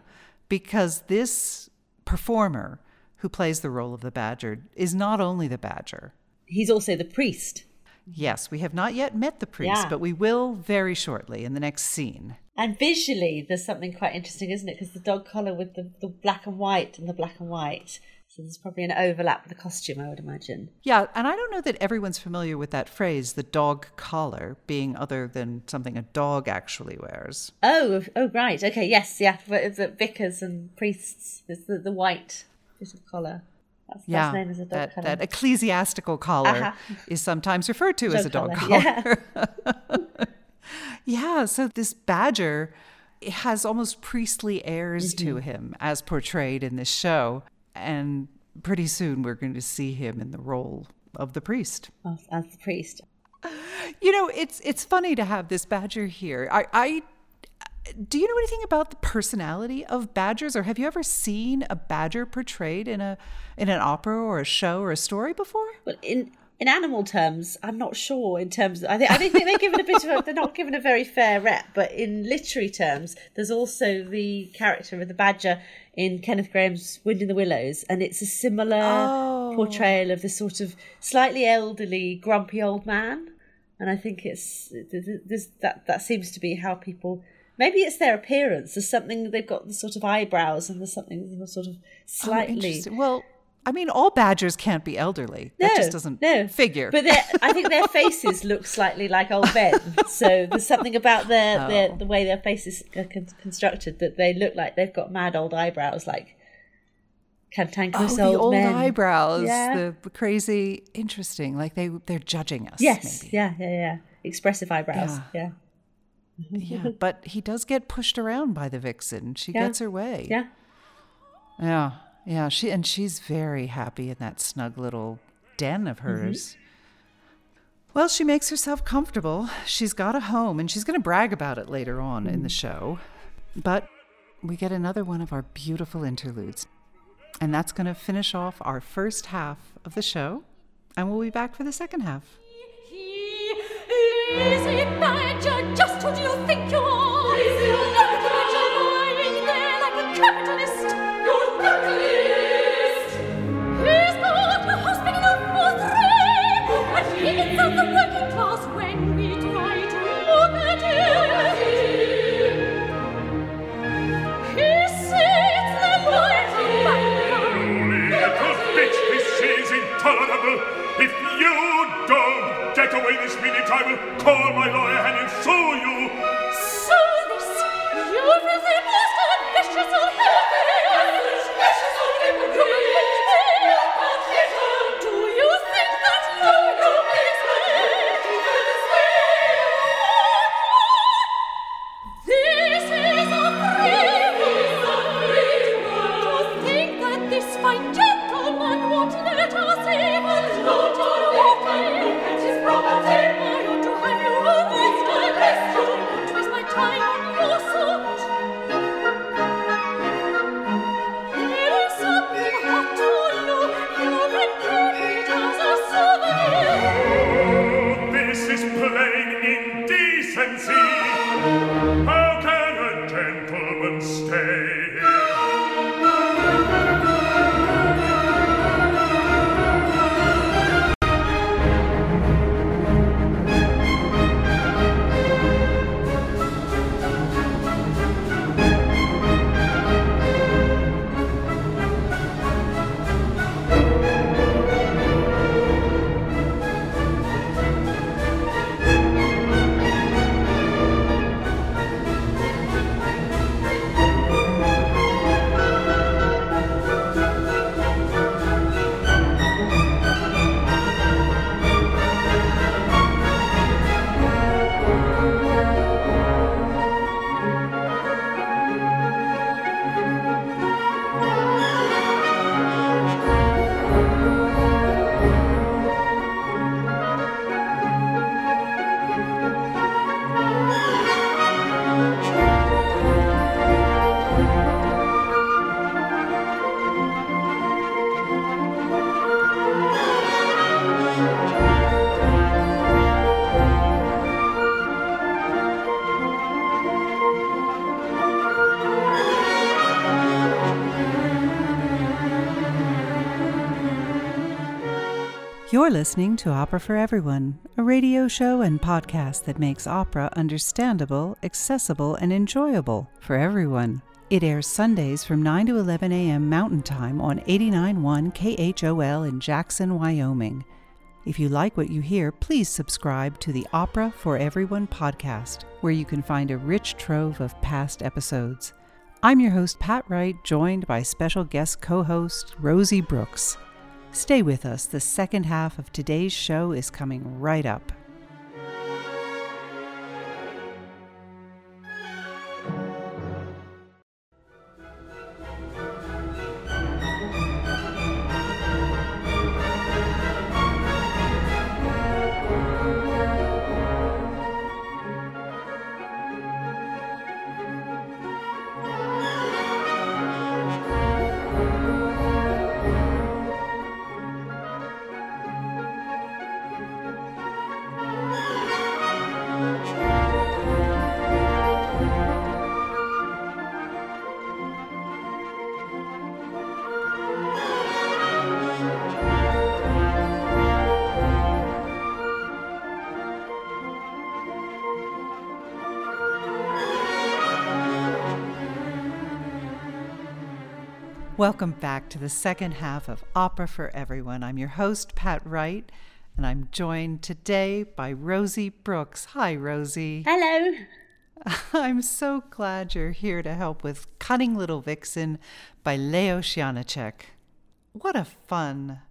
Because this performer who plays the role of the badger is not only the badger. He's also the priest. Yes, we have not yet met the priest, Yeah. but we will very shortly in the next scene. And visually, there's something quite interesting, isn't it? Because the dog collar with the, the black and white and the black and white. So there's probably an overlap with the costume, I would imagine. Yeah, and I don't know that everyone's familiar with that phrase, the dog collar, being other than something a dog actually wears. Oh, oh, right. Okay, yes, yeah. But the vicars and priests, there's the, the white bit of collar. That's, Yeah, that's known as a dog that, collar. that ecclesiastical collar Uh-huh. is sometimes referred to as a dog collar, collar. yeah. Yeah, so this badger has almost priestly airs Mm-hmm. to him as portrayed in this show. And pretty soon we're going to see him in the role of the priest. as, as the priest. You know, it's it's funny to have this badger here. I, I do you know anything about the personality of badgers, or have you ever seen a badger portrayed in a in an opera or a show or a story before? Well, in in animal terms, I'm not sure. In terms, I think I think they're given a bit of a, they're not given a very fair rep. But in literary terms, there's also the character of the badger in Kenneth Grahame's Wind in the Willows, and it's a similar Oh. portrayal of this sort of slightly elderly, grumpy old man. And I think it's that that seems to be how people. Maybe it's their appearance. There's something they've got the sort of eyebrows, and there's something sort of Oh, slightly. interesting. Well, I mean, all badgers can't be elderly. that just doesn't no. figure. But I think their faces look slightly like old Ben. So there's something about their, Oh. their the way their faces are con- constructed that they look like they've got mad old eyebrows, like oh, cantankerous the old, old men. eyebrows, Yeah. the crazy, interesting. Like they they're judging us. Yes, maybe. yeah, yeah, yeah. Expressive eyebrows. Yeah, yeah. Yeah, but he does get pushed around by the vixen. She Yeah. gets her way. yeah. Yeah, yeah. She and she's very happy in that snug little den of Mm-hmm. hers. Well, she makes herself comfortable. She's got a home, and she's going to brag about it later on in the Mm. show. But we get another one of our beautiful interludes, and that's going to finish off our first half of the show. And we'll be back for the second half. Just who do you think you You're listening to Opera for Everyone, a radio show and podcast that makes opera understandable, accessible, and enjoyable for everyone. It airs Sundays from 9 to 11 a.m. Mountain Time on 89.1 KHOL in Jackson, Wyoming. If you like what you hear, please subscribe to the Opera for Everyone podcast, where you can find a rich trove of past episodes. I'm your host, Pat Wright, joined by special guest co host Rosie Brooks. Stay with us. The second half of today's show is coming right up. Welcome back to the second half of Opera for Everyone. I'm your host, Pat Wright, and I'm joined today by Rosie Brooks. Hi, Rosie. Hello. I'm so glad you're here to help with Cunning Little Vixen by Leo Janacek. What a fun,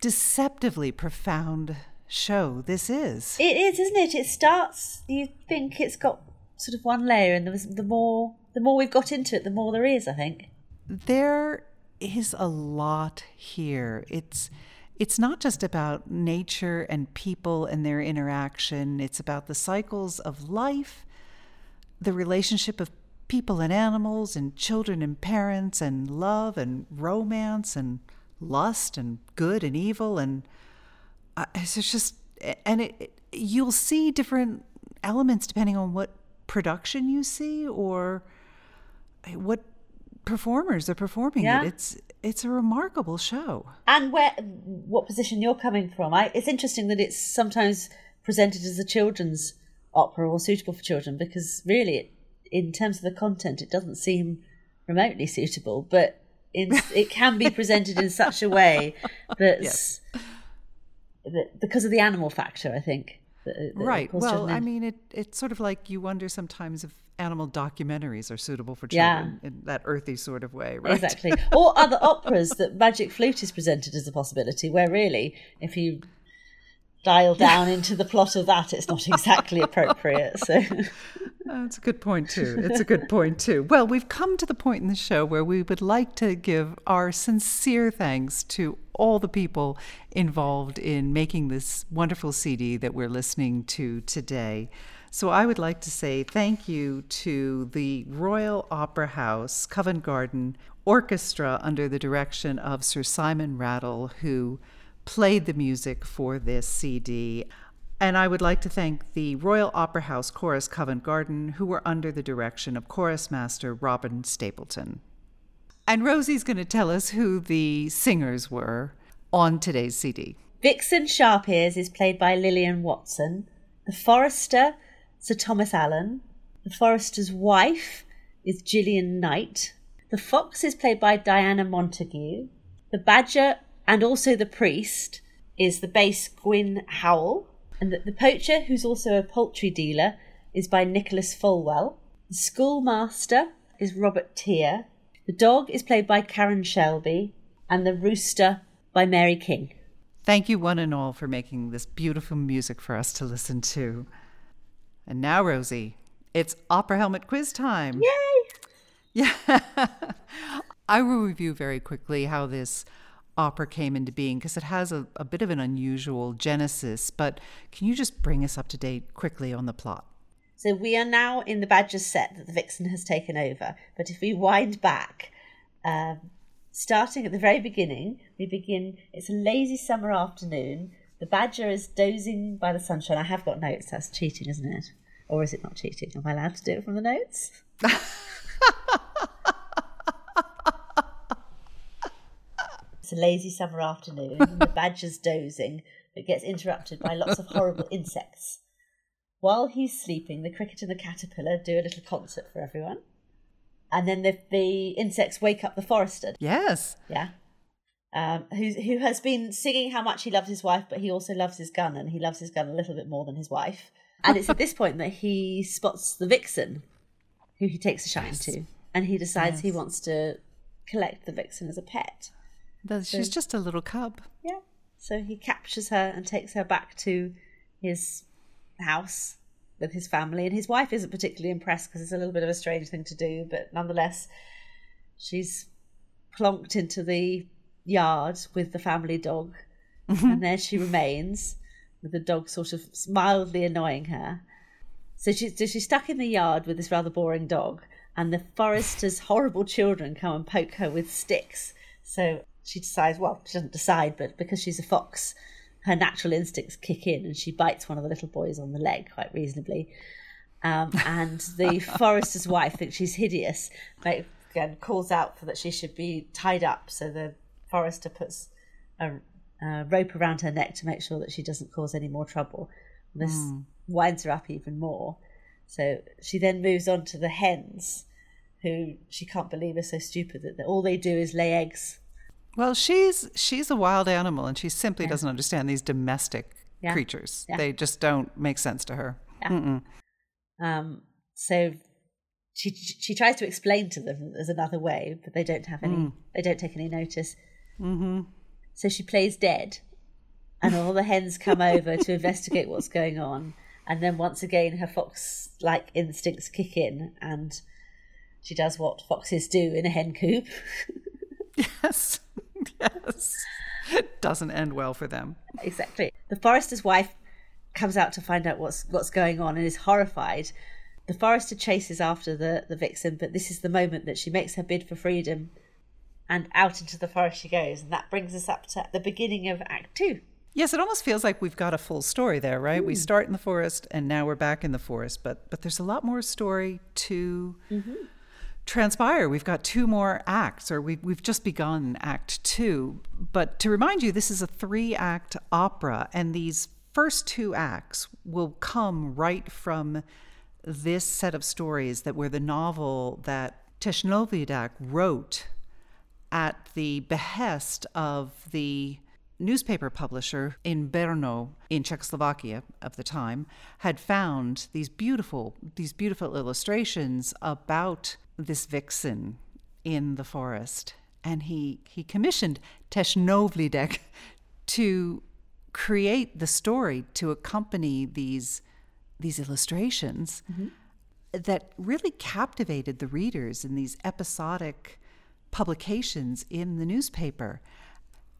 deceptively profound show this is. It is, isn't it? It starts. You think it's got sort of one layer, and the more the more we've got into it, the more there is. I think. There is a lot here. It's it's not just about nature and people and their interaction. It's about the cycles of life, the relationship of people and animals and children and parents and love and romance and lust and good and evil and uh, it's just and it, it you'll see different elements depending on what production you see or what performers are performing Yeah. it. It's it's a remarkable show. And where what position you're coming from? I, it's interesting that it's sometimes presented as a children's opera or suitable for children because really, it, in terms of the content, it doesn't seem remotely suitable. But in, it can be presented in such a way that's that because of the animal factor. I think. that- that right. Well, I mean, it it's sort of like you wonder sometimes if animal documentaries are suitable for Yeah. children in that earthy sort of way, right? Exactly. or other operas that Magic Flute is presented as a possibility, where really, if you dial down into the plot of that, it's not exactly appropriate. So, oh, That's a good point, too. It's a good point, too. Well, we've come to the point in the show where we would like to give our sincere thanks to all the people involved in making this wonderful CD that we're listening to today. So I would like to say thank you to the Royal Opera House Covent Garden Orchestra under the direction of Sir Simon Rattle, who played the music for this CD. And I would like to thank the Royal Opera House Chorus Covent Garden, who were under the direction of chorus master Robin Stapleton. And Rosie's going to tell us who the singers were on today's CD. Vixen Sharpears is played by Lillian Watson. The Forester, Sir Thomas Allen. The Forester's wife is Gillian Knight. The Fox is played by Diana Montague. The Badger and also the Priest is the bass Gwynne Howell. And the, the Poacher, who's also a poultry dealer, is by Nicholas Folwell. The Schoolmaster is Robert Tear. The Dog is played by Karen Shelby. And the Rooster by Mary King. Thank you, one and all, for making this beautiful music for us to listen to. And now, Rosie, it's Opera Helmet quiz time. Yay! Yeah. I will review very quickly how this opera came into being because it has a, a bit of an unusual genesis. But can you just bring us up to date quickly on the plot? So we are now in the Badger's sett that the Vixen has taken over. But if we wind back, um, starting at the very beginning, we begin. It's a lazy summer afternoon. The Badger is dozing by the sunshine. I have got notes. That's cheating, isn't it? Or is it not cheating? Am I allowed to do it from the notes? It's a lazy summer afternoon, and the badger's dozing, but gets interrupted by lots of horrible insects. While he's sleeping, the cricket and the caterpillar do a little concert for everyone. And then the, the insects wake up the forester, Yes. yeah, um, who's, who has been singing how much he loves his wife, but he also loves his gun, and he loves his gun a little bit more than his wife. And it's at this point that he spots the vixen, who he takes a shine to, and he decides he wants to collect the vixen as a pet. She's just a little cub. Yeah. So he captures her and takes her back to his house with his family. And his wife isn't particularly impressed because it's a little bit of a strange thing to do, but nonetheless, she's plonked into the yard with the family dog. and there she remains with the dog sort of mildly annoying her. So, she, so she's stuck in the yard with this rather boring dog, and the forester's horrible children come and poke her with sticks. So she decides, well, she doesn't decide, but because she's a fox, her natural instincts kick in, and she bites one of the little boys on the leg quite reasonably. Um, and the forester's wife thinks she's hideous, like, and calls out for that she should be tied up. So the forester puts a, a rope around her neck to make sure that she doesn't cause any more trouble. This winds her up even more. So she then moves on to the hens, who she can't believe are so stupid that all they do is lay eggs. Well, she's she's a wild animal, and she simply doesn't understand these domestic Yeah. creatures. Yeah. They just don't make sense to her. Um, so she she tries to explain to them that there's another way, but they don't have any. They don't take any notice. Mm-hmm. So she plays dead, and all the hens come over to investigate what's going on. And then once again, her fox-like instincts kick in, and she does what foxes do in a hen coop. Yes, yes. It doesn't end well for them. exactly. The forester's wife comes out to find out what's what's going on and is horrified. The forester chases after the, the vixen, but this is the moment that she makes her bid for freedom and out into the forest she goes. And that brings us up to the beginning of Act Two. Yes, it almost feels like we've got a full story there, right? We hmm. start in the forest and now we're back in the forest, but but there's a lot more story to mm-hmm. transpire. We've got two more acts, or we've we've just begun Act Two. But to remind you, this is a three-act opera, and these first two acts will come right from this set of stories that were the novel that Těsnohlídek wrote at the behest of the newspaper publisher in Brno in Czechoslovakia of the time had found these beautiful these beautiful illustrations about this vixen in the forest. And he he commissioned Těsnohlídek to create the story to accompany these these illustrations mm-hmm. that really captivated the readers in these episodic publications in the newspaper.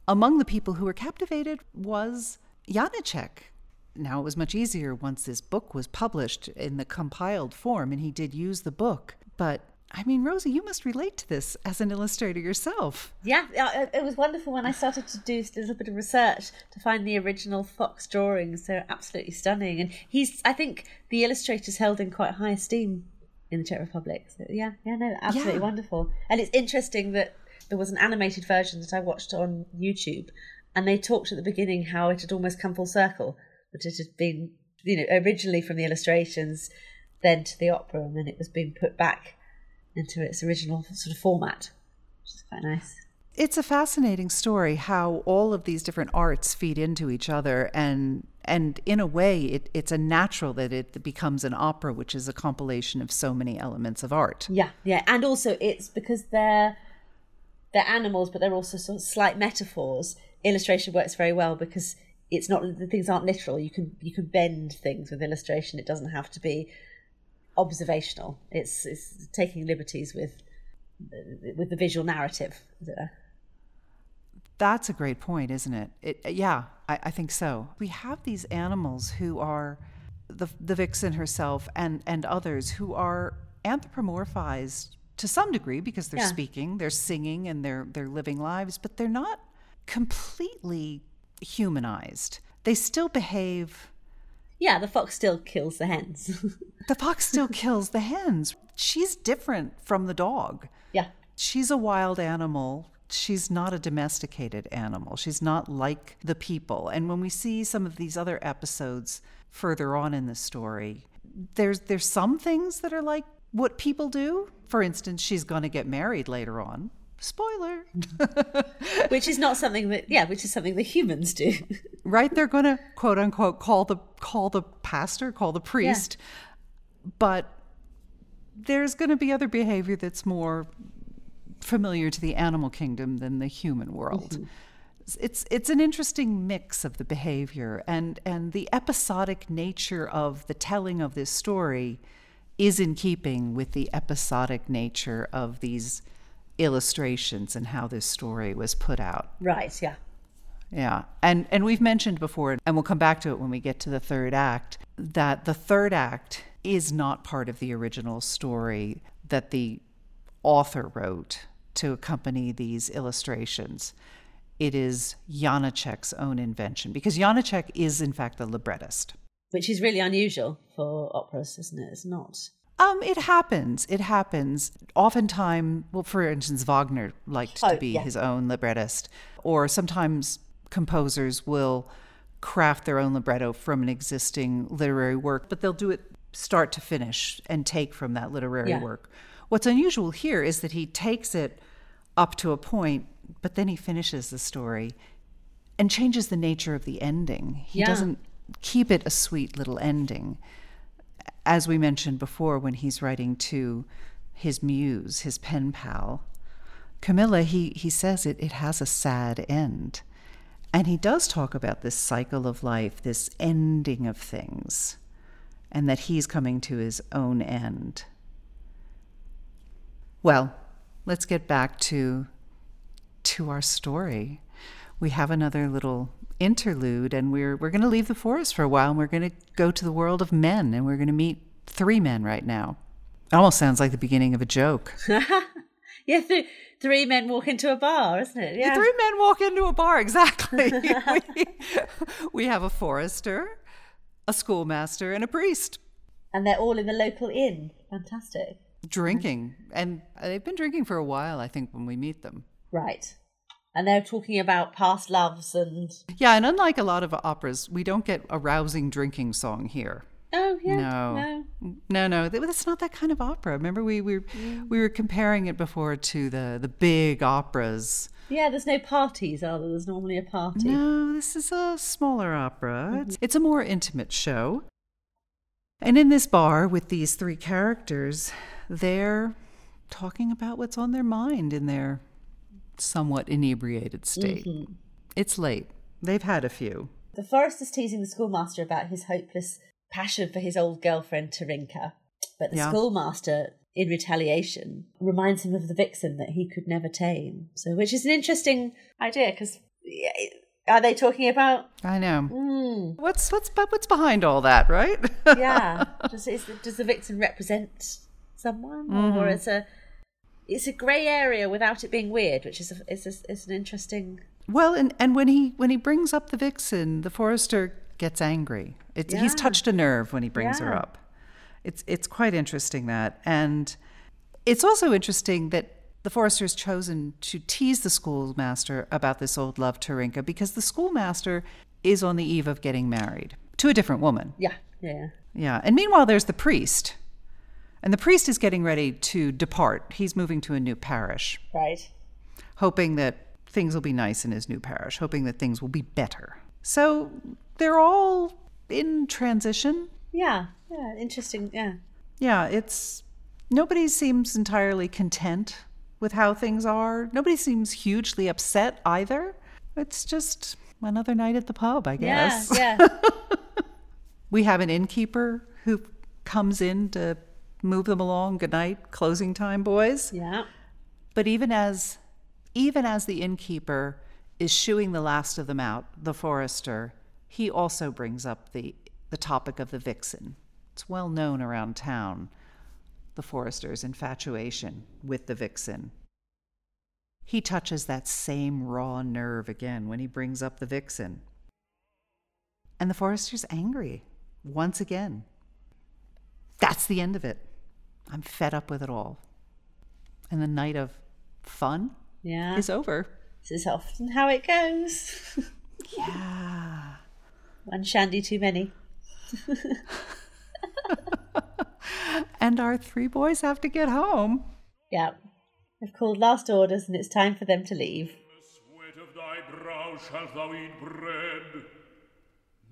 Among the people who were captivated was Janacek. Now, it was much easier once this book was published in the compiled form, and he did use the book. But I mean, Rosie, you must relate to this as an illustrator yourself. Yeah, it was wonderful when I started to do a little bit of research to find the original Fox drawings. They're absolutely stunning, and he's I think the illustrator's held in quite high esteem in the Czech Republic. So yeah, yeah, no, absolutely Yeah. wonderful. And it's interesting that there was an animated version that I watched on YouTube, and they talked at the beginning how it had almost come full circle, that it had been you know originally from the illustrations, then to the opera, and then it was being put back into its original sort of format, which is quite nice. It's a fascinating story how all of these different arts feed into each other and and in a way it, it's a natural that it becomes an opera which is a compilation of so many elements of art. Yeah, yeah, and also it's because they're they're animals, but they're also sort of slight metaphors. Illustration works very well because it's not the things aren't literal. You can you can bend things with illustration. It doesn't have to be observational. It's it's taking liberties with with the visual narrative. As it were. That's a great point, isn't it? it uh, yeah, I, I think so. We have these animals who are the, the vixen herself and, and others who are anthropomorphized to some degree because they're Yeah. speaking, they're singing, and they're, they're living lives, but they're not completely humanized. They still behave. Yeah, the fox still kills the hens. The fox still kills the hens. She's different from the dog. yeah, she's a wild animal. She's not a domesticated animal. She's not like the people. And when we see some of these other episodes further on in the story, there's there's some things that are like what people do. For instance, she's going to get married later on. Spoiler. which is not something that yeah, which is something that humans do. right? They're going to quote unquote call the call the pastor, call the priest. But there's going to be other behavior that's more familiar to the animal kingdom than the human world. Mm-hmm. It's it's an interesting mix of the behavior and and the episodic nature of the telling of this story is in keeping with the episodic nature of these illustrations and how this story was put out. right, yeah. Yeah. And and we've mentioned before and we'll come back to it when we get to the third act that the third act is not part of the original story that the author wrote to accompany these illustrations. It is Janacek's own invention because Janacek is in fact the librettist. Which is really unusual for operas, isn't it? It's not. Um, it happens. It happens. Oftentimes, well, for instance, Wagner liked Oh, to be yeah. his own librettist, or sometimes composers will craft their own libretto from an existing literary work, but they'll do it start to finish and take from that literary Yeah. work. What's unusual here is that he takes it up to a point, but then he finishes the story and changes the nature of the ending. He Yeah. doesn't keep it a sweet little ending as we mentioned before, when he's writing to his muse, his pen pal, Camilla, he, he says it, it has a sad end. And he does talk about this cycle of life, this ending of things, and that he's coming to his own end. Well, let's get back to to our story. We have another little interlude and we're we're going to leave the forest for a while and we're going to go to the world of men and we're going to meet three men right now. It almost sounds like the beginning of a joke. Yeah, th- three men walk into a bar, isn't it? Yeah. Three men walk into a bar, exactly. we, we have a forester, a schoolmaster, and a priest And they're all in the local inn. Fantastic. Mm-hmm. drinking. And they've been drinking for a while, I think, when we meet them. Right. And they're talking about past loves and. Yeah, and unlike a lot of operas, we don't get a rousing drinking song here. Oh, yeah. No, No. no, no. Th- It's not that kind of opera. Remember, we we mm. we were comparing it before to the the big operas. Yeah, there's no parties, are there? There's normally a party. No, this is a smaller opera. Mm-hmm. It's, it's a more intimate show. And in this bar with these three characters, they're talking about what's on their mind in their somewhat inebriated state. It's late. They've had a few. The forester's teasing the schoolmaster about his hopeless passion for his old girlfriend, Tarinka. But the Yeah. schoolmaster, in retaliation, reminds him of the vixen that he could never tame. So, which is an interesting idea because are they talking about? I know. Hmm, What's what's what's behind all that, right? yeah. does, is, does the vixen represent someone, or Mm-hmm. is a it's a grey area without it being weird, which is a, is, a, is an interesting. Well, and, and when he when he brings up the vixen, the forester gets angry. It's, He's touched a nerve when he brings her up. It's it's quite interesting that, and it's also interesting that the forester has chosen to tease the schoolmaster about this old love Tarinka because the schoolmaster is on the eve of getting married to a different woman. Yeah, yeah. Yeah, and meanwhile, there's the priest, and the priest is getting ready to depart. He's moving to a new parish Right. hoping that things will be nice in his new parish, hoping that things will be better. So they're all in transition. Yeah, yeah. Interesting. Yeah. Yeah, it's nobody seems entirely content with how things are. Nobody seems hugely upset either. It's just another night at the pub, I guess. Yeah, yeah. We have an innkeeper who comes in to move them along. Good night, closing time, boys. yeah. But even as even as the innkeeper is shooing the last of them out, the forester, he also brings up the the topic of the vixen. It's well known around town, the forester's infatuation with the vixen. He touches that same raw nerve again when he brings up the vixen. And the forester's angry once again. That's the end of it. I'm fed up with it all. And the night of fun Yeah. is over. This is often how it goes. Yeah. One shandy too many. And our three boys have to get home. Yeah. I've called last orders and it's time for them to leave. sweat of thy brow shalt thou eat bread.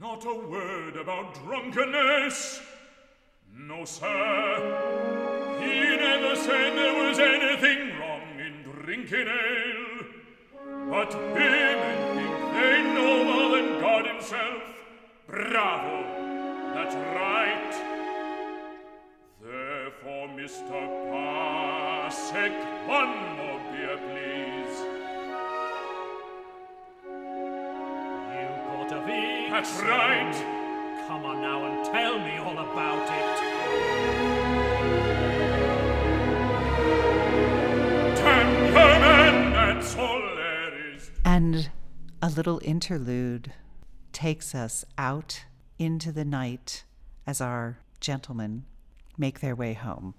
Not a word about drunkenness. No, sir, he never said there was anything wrong in drinking ale. But women think they know more than God himself. Bravo! That's right. Therefore, Mr. Pasek, one more beer, please. You got a fix. That's right. Come on now and tell me all about it. And a little interlude takes us out into the night as our gentlemen make their way home.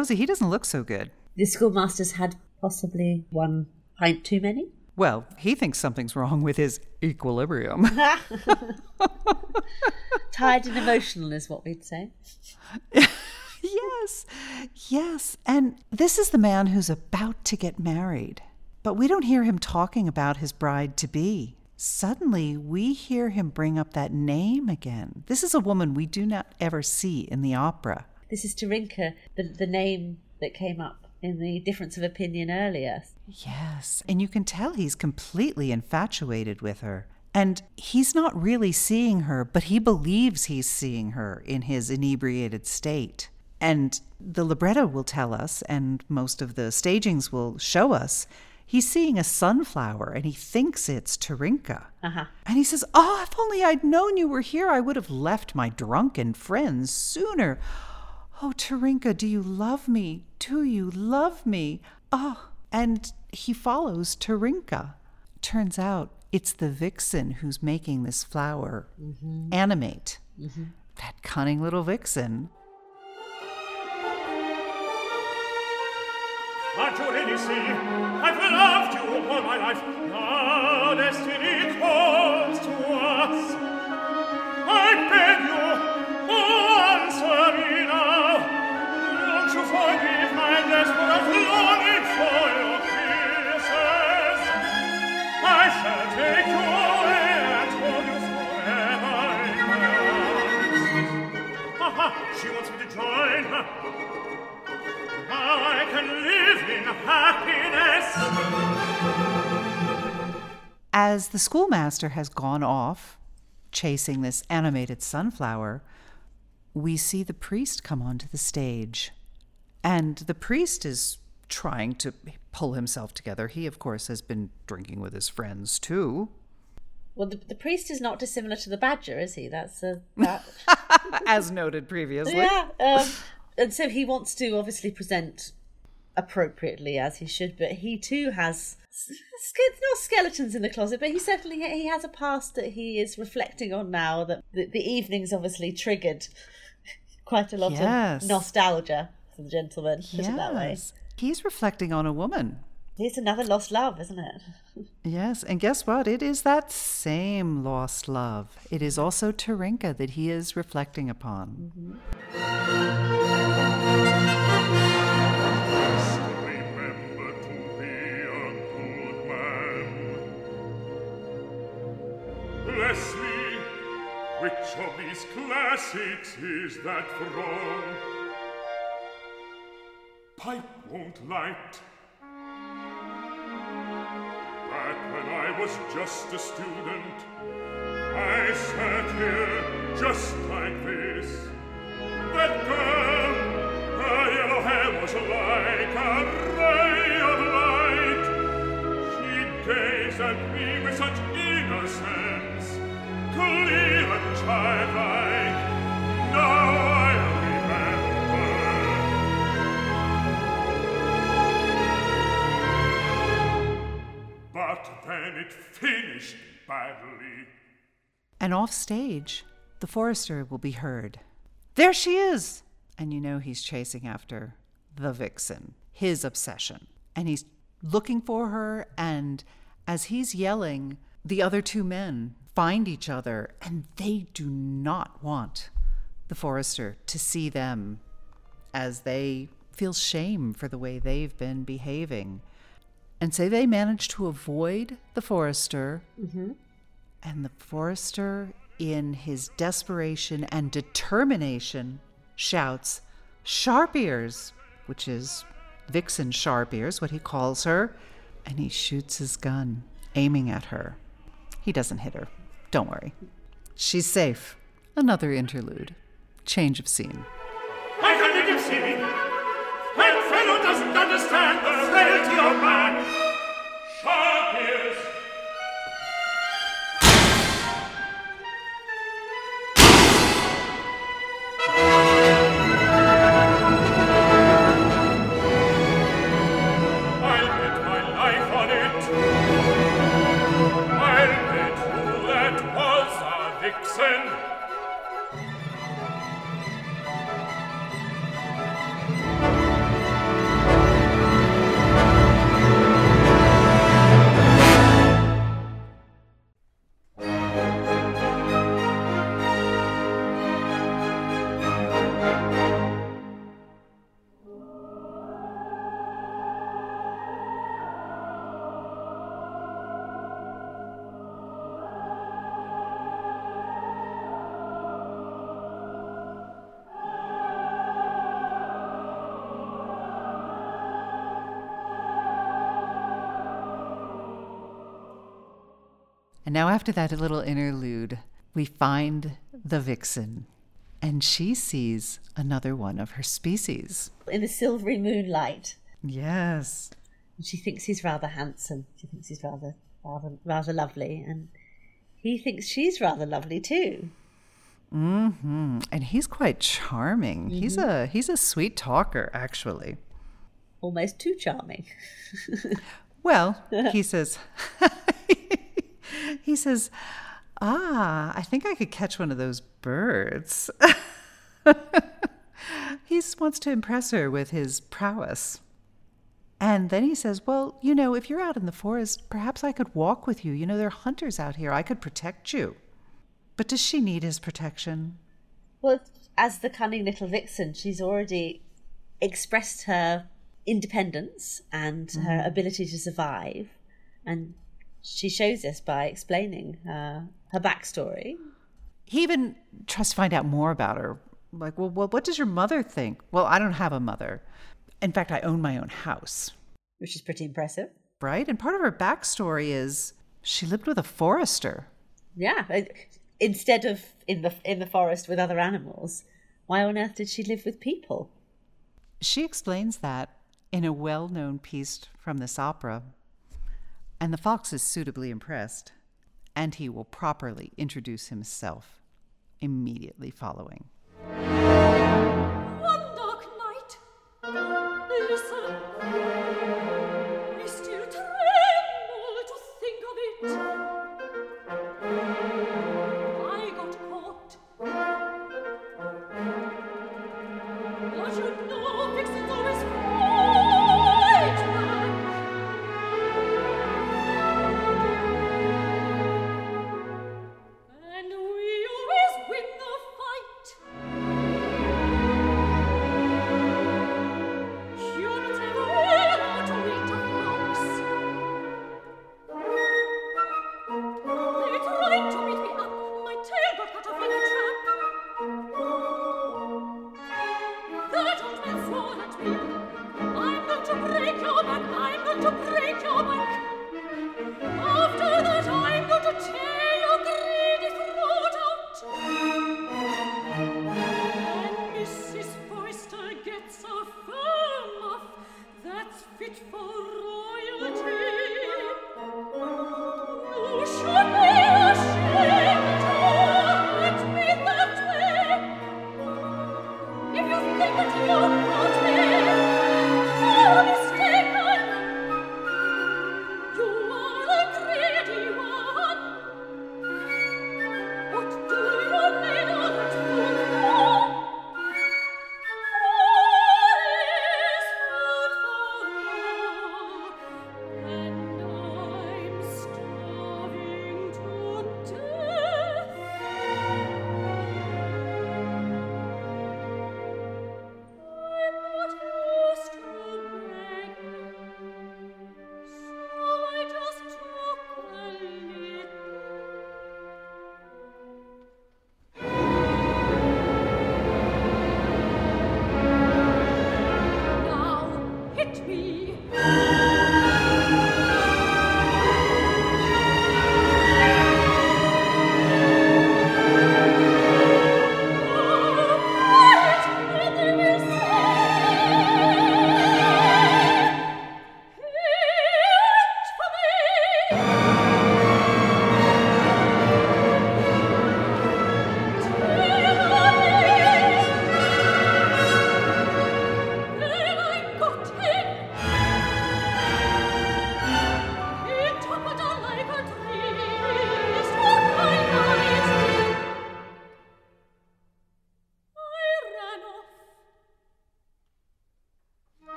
Rosie, he doesn't look so good. The schoolmaster's had possibly one pint too many. Well, he thinks something's wrong with his equilibrium. Tired and emotional is what we'd say. yes, yes. And this is the man who's about to get married. But we don't hear him talking about his bride to be. Suddenly, we hear him bring up that name again. This is a woman we do not ever see in the opera. This is Tarinka, the, the name that came up in the difference of opinion earlier. Yes, and you can tell he's completely infatuated with her. And he's not really seeing her, but he believes he's seeing her in his inebriated state. And the libretto will tell us, and most of the stagings will show us, he's seeing a sunflower and he thinks it's Tarinka. Uh-huh. And he says, Oh, if only I'd known you were here, I would have left my drunken friends sooner. Oh, Tarinka, do you love me? Do you love me? Oh, and he follows Tarinka. Turns out it's the vixen who's making this flower mm-hmm. animate. Mm-hmm. That cunning little vixen. Can't you see? I've loved you all my life. Now destiny calls to us. She wants me to join her. Now I can live in happiness. As the schoolmaster has gone off chasing this animated sunflower, we see the priest come onto the stage. And the priest is trying to pull himself together. He, of course, has been drinking with his friends too. Well, the, the priest is not dissimilar to the badger, is he? That's a that. As noted previously. yeah. Um, and so he wants to obviously present appropriately as he should, but he too has not skeletons in the closet, but he certainly he has a past that he is reflecting on now. That the, the evening's obviously triggered quite a lot Yes. of nostalgia for the gentleman. Put it that way. Yes. He's reflecting on a woman. It's another lost love, isn't it? Yes, and guess what? It is that same lost love. It is also Tarinka that he is reflecting upon. Remember to be a good man. Bless me, which of these classics is that from? Pipe won't light. back when I was just a student. I sat here just like this. That girl, her yellow hair was like a ray of light. She gazed at me with such innocence, clear and childlike. Now I But then it finished badly. And off stage, the forester will be heard. There she is! And you know he's chasing after the vixen, his obsession. And he's looking for her, and as he's yelling, the other two men find each other, and they do not want the forester to see them as they feel shame for the way they've been behaving. And say they manage to avoid the forester mm-hmm. and the forester, in his desperation and determination, shouts, Sharp ears, which is Vixen Sharp ears, what he calls her, and he shoots his gun, aiming at her. He doesn't hit her. Don't worry. She's safe. Another interlude. Change of scene. Now, after that little interlude, we find the vixen, and she sees another one of her species. In the silvery moonlight, Yes. and she thinks he's rather handsome. She thinks he's rather, rather, rather lovely, and he thinks she's rather lovely too. Mm-hmm. And he's quite charming. He's a he's a sweet talker, actually. Almost too charming. Well, he says, he says, ah, I think I could catch one of those birds. he wants to impress her with his prowess. And then he says, Well, you know, if you're out in the forest, perhaps I could walk with you. You know, there are hunters out here. I could protect you. But does she need his protection? Well, as the cunning little vixen, she's already expressed her independence and her ability to survive, and she shows us by explaining her, her backstory. He even tries to find out more about her. Like, well, well, what does your mother think? Well, I don't have a mother. In fact, I own my own house, which is pretty impressive, right? And part of her backstory is she lived with a forester. Yeah, instead of in the in the forest with other animals, why on earth did she live with people? She explains that in a well-known piece from this opera, and the fox is suitably impressed, and he will properly introduce himself immediately following.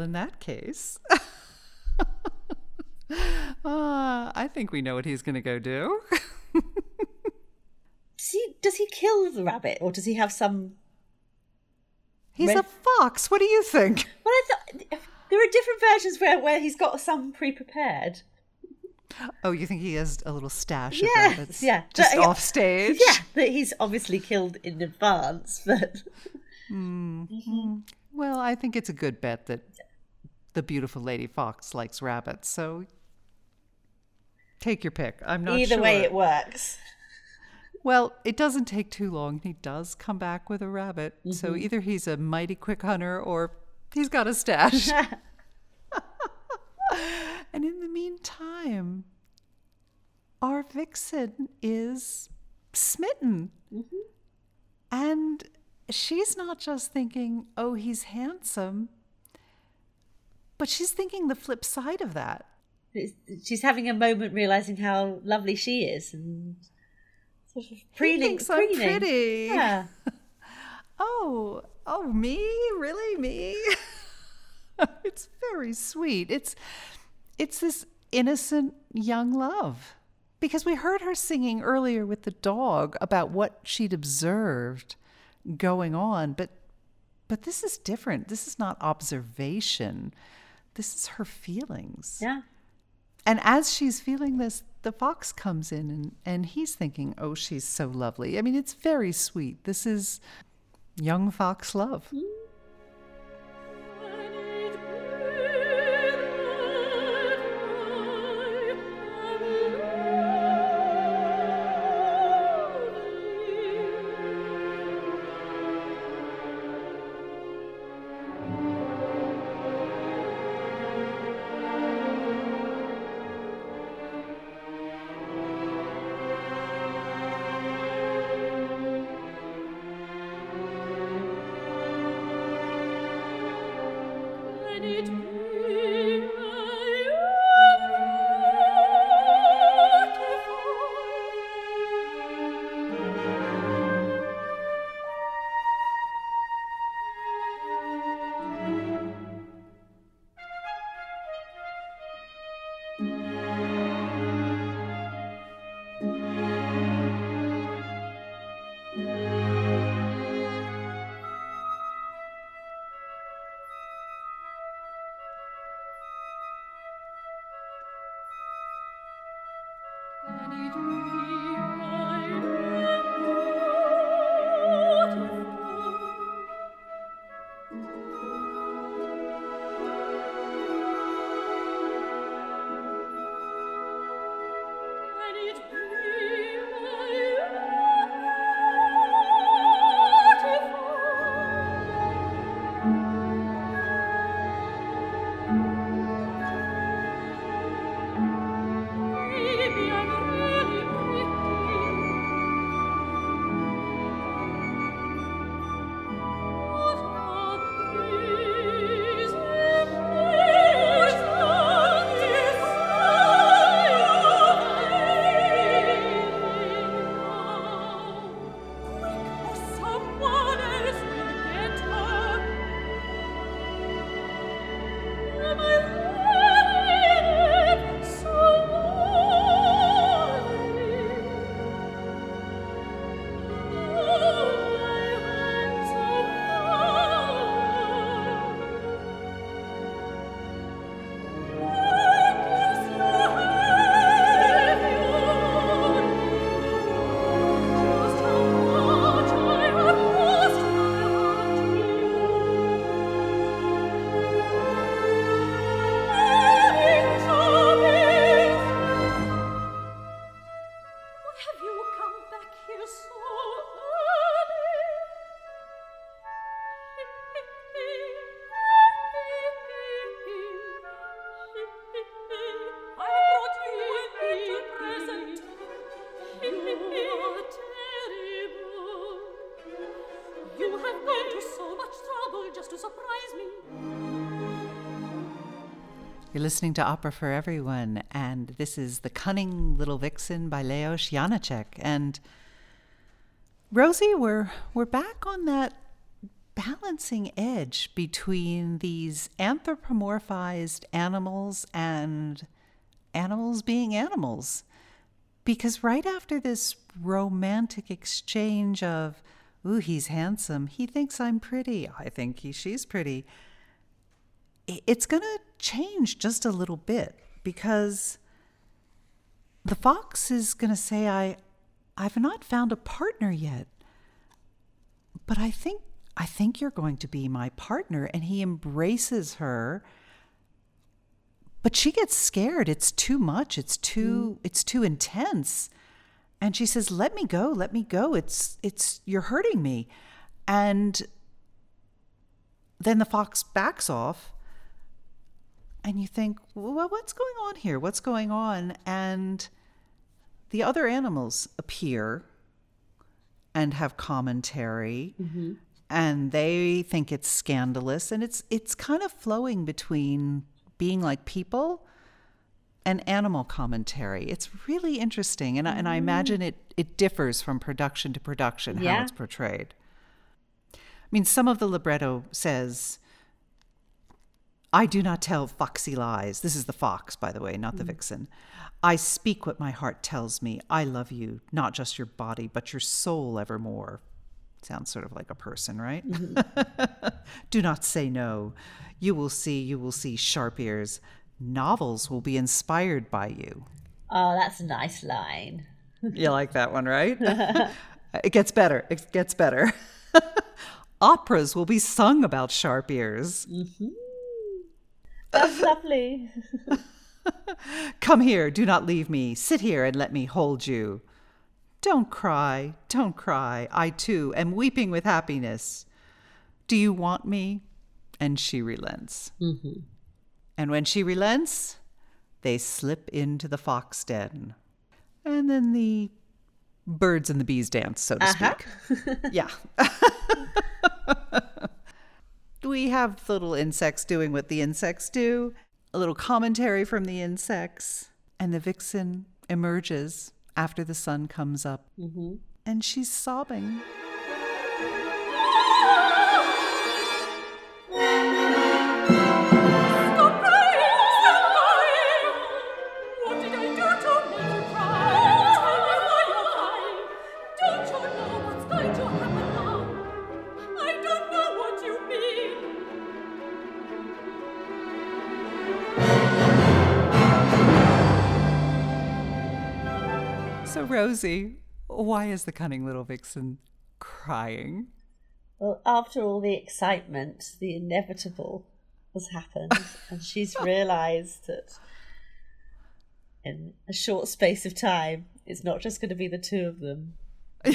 Well, in that case, uh, I think we know what he's going to go do. does he does he kill the rabbit, or does he have some? He's red... a fox. What do you think? Well, I thought there are different versions where where he's got some pre-prepared. Oh, you think he has a little stash yes, of rabbits? Yeah, just off stage. Yeah, that he's obviously killed in advance, but. Mm-hmm. Well, I think it's a good bet that the beautiful lady fox likes rabbits. So take your pick. I'm not Either sure. way, it works. Well, it doesn't take too long. He does come back with a rabbit. So Mm-hmm. either he's a mighty quick hunter or he's got a stash. and in the meantime, our vixen is smitten. And she's not just thinking, oh, he's handsome, but she's thinking the flip side of that. It's, she's having a moment realizing how lovely she is and sort of preening. preening. pretty. Yeah. Oh, oh, me? Really, me? it's very sweet. It's it's this innocent young love. Because we heard her singing earlier with the dog about what she'd observed going on, but but this is different. This is not observation. This is her feelings. Yeah. And as she's feeling this, the fox comes in and, and he's thinking, oh, she's so lovely. I mean, it's very sweet. This is young fox love. Maybe You're listening to Opera for Everyone, and this is The Cunning Little Vixen by Leos Janacek. And Rosie, we're, we're back on that balancing edge between these anthropomorphized animals and animals being animals. Because right after this romantic exchange of, ooh, he's handsome, he thinks I'm pretty, I think he, she's pretty, it's going to change just a little bit because the fox is going to say, I, I've not found a partner yet, but I think, I think you're going to be my partner. And he embraces her. But she gets scared. It's too much. It's too mm. it's too intense. And she says let me go. Let me go. It's it's you're hurting me. And then the fox backs off and you think well what's going on here? What's going on? And the other animals appear and have commentary mm-hmm. and they think it's scandalous and it's it's kind of flowing between being like people and animal commentary. It's really interesting and, I and i mm-hmm. imagine it it differs from production to production how it's portrayed. I mean some of the libretto says I do not tell foxy lies. This is the fox, by the way, not the mm. vixen. I speak what my heart tells me. I love you, not just your body, but your soul evermore. Sounds sort of like a person, right? Mm-hmm. do not say no. You will see, you will see sharp ears. Novels will be inspired by you. Oh, that's a nice line. You like that one, right? it gets better. It gets better. Operas will be sung about sharp ears. Mm-hmm. That's lovely. Come here, do not leave me. Sit here and let me hold you. Don't cry, don't cry. I too am weeping with happiness. Do you want me? And she relents. Mm-hmm. And when she relents, they slip into the fox den. And then the birds and the bees dance, so to uh-huh. speak. yeah. we have little insects doing what the insects do, a little commentary from the insects, and the vixen emerges after the sun comes up. Mm-hmm. And she's sobbing. Rosie, why is the cunning little vixen crying? Well, after all the excitement, the inevitable has happened, and she's realised that in a short space of time, it's not just going to be the two of them.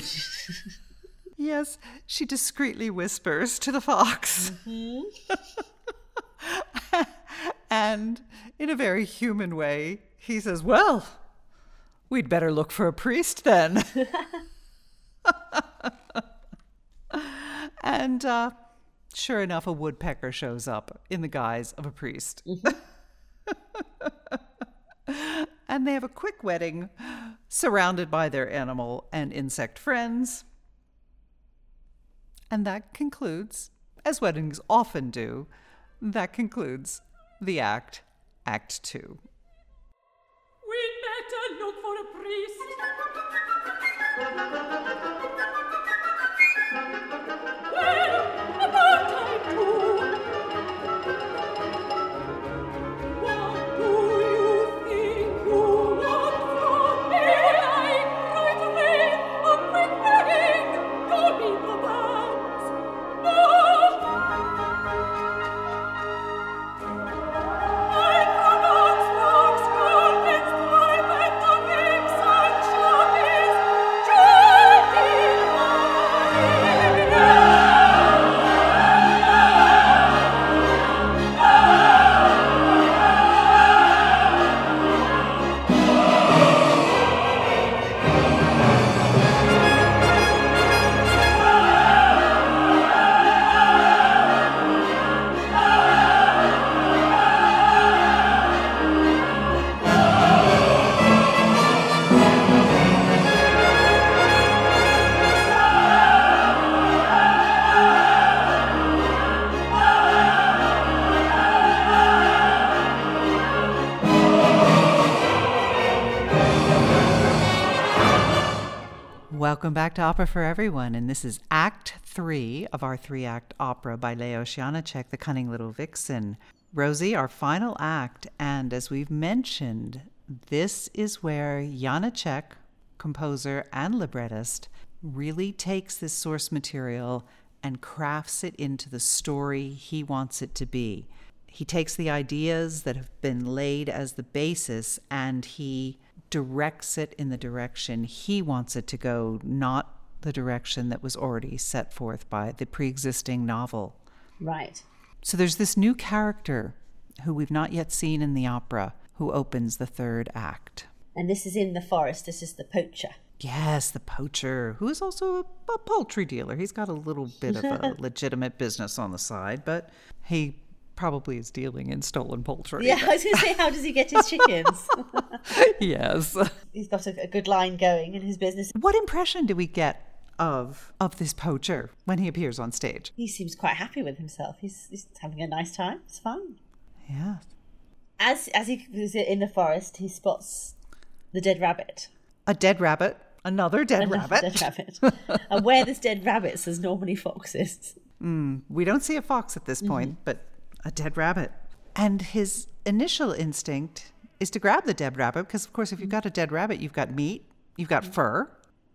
Yes, she discreetly whispers to the fox. Mm-hmm. and in a very human way, he says, Well, we'd better look for a priest then. and uh, sure enough, a woodpecker shows up in the guise of a priest. and they have a quick wedding surrounded by their animal and insect friends. And that concludes, as weddings often do, that concludes the act, Act Two. We'd better look Caprice. Welcome back to Opera for Everyone, and this is Act Three of our three act opera by Leos Janáček, The Cunning Little Vixen. Rosie, our final act, and as we've mentioned, this is where Janáček, composer and librettist, really takes this source material and crafts it into the story he wants it to be. He takes the ideas that have been laid as the basis and he directs it in the direction he wants it to go, not the direction that was already set forth by the pre existing novel. Right. So there's this new character who we've not yet seen in the opera who opens the third act. And this is in the forest. This is the poacher. Yes, the poacher, who is also a, a poultry dealer. He's got a little bit of a legitimate business on the side, but he probably is dealing in stolen poultry. Yeah, I was going to say, how does he get his chickens? yes. He's got a, a good line going in his business. What impression do we get of of this poacher when he appears on stage? He seems quite happy with himself. He's, he's having a nice time. It's fine. Yes. As as he is in the forest, he spots the dead rabbit. A dead rabbit, another dead Another rabbit. Dead rabbit. and where there's dead rabbits, there's normally foxes. Hmm, we don't see a fox at this mm-hmm. point, but a dead rabbit. And his initial instinct is to grab the dead rabbit because, of course, if you've got a dead rabbit, you've got meat, you've got fur.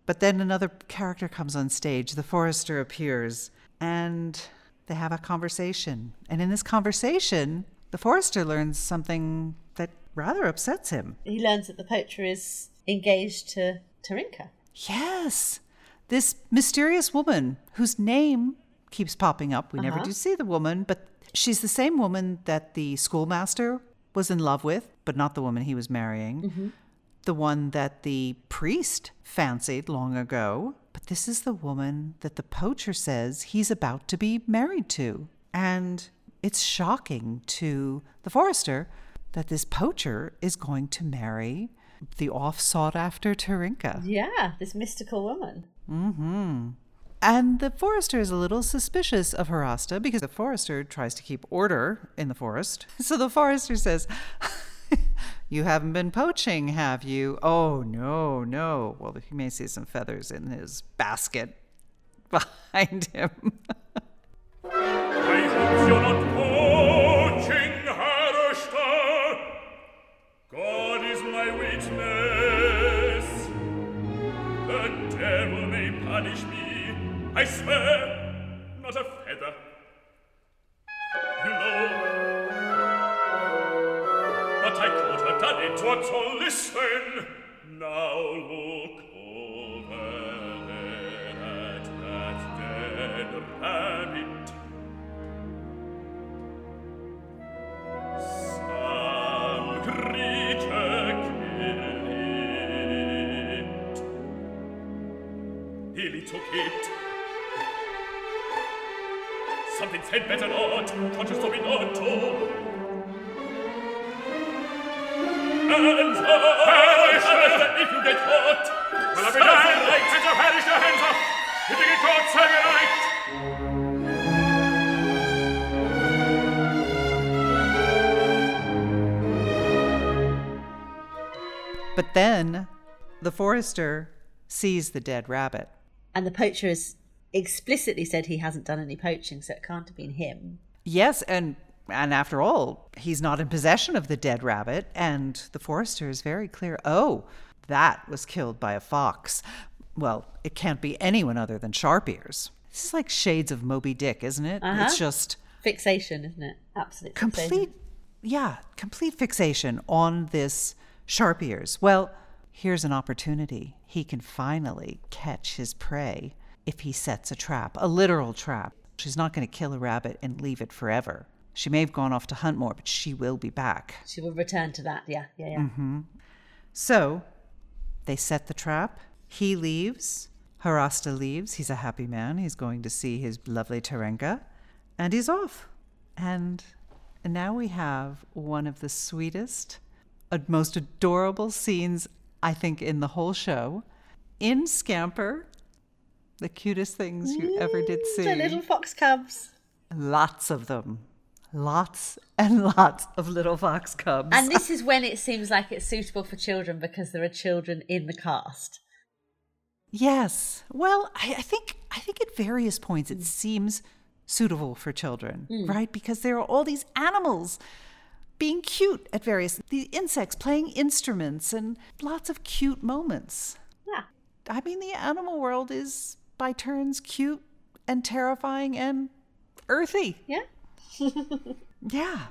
But then another character comes on stage. The forester appears and they have a conversation. And in this conversation, the forester learns something that rather upsets him. He learns that the poacher is engaged to Terynka. Yes, this mysterious woman whose name keeps popping up. We never uh-huh. do see the woman, but she's the same woman that the schoolmaster was in love with, but not the woman he was marrying. Mm-hmm. The one that the priest fancied long ago. But this is the woman that the poacher says he's about to be married to. And it's shocking to the forester that this poacher is going to marry the oft sought after Terynka. Yeah, this mystical woman. Mm-hmm. And the forester is a little suspicious of Harasta because the forester tries to keep order in the forest. So the forester says, You haven't been poaching, have you? Oh, no, no. Well, he may see some feathers in his basket behind him. Punish me. I swear, not a Something said better not. Conscious told me not to. Hands up! Uh, perish if you get caught! Well, I'll be damned! Hands up, perish your hands up! If you get caught, serve your right! But then the forester sees the dead rabbit. And the poacher has explicitly said he hasn't done any poaching, so it can't have been him. Yes, and and after all, he's not in possession of the dead rabbit, and the forester is very clear. Oh, that was killed by a fox. Well, it can't be anyone other than Sharp Ears. This is like shades of Moby Dick, isn't it? Uh-huh. It's just Fixation, isn't it? Absolute fixation. complete, yeah, complete fixation on this Sharp Ears. Well, here's an opportunity. He can finally catch his prey if he sets a trap, a literal trap. She's not going to kill a rabbit and leave it forever. She may have gone off to hunt more, but she will be back. She will return to that. Yeah, yeah, yeah. Mm-hmm. So they set the trap. He leaves. Harasta leaves. He's a happy man. He's going to see his lovely Terynka. And he's off. And, and now we have one of the sweetest, most adorable scenes, I think, in the whole show. In Scamper, the cutest things you ever did mm, see. The little fox cubs. Lots of them. Lots and lots of little fox cubs. And this is when it seems like it's suitable for children because there are children in the cast. Yes. Well, I, I think I think at various points it seems suitable for children, hmm. right? Because there are all these animals being cute at various the insects playing instruments and lots of cute moments. Yeah. I mean, the animal world is by turns cute and terrifying and earthy. Yeah. Yeah.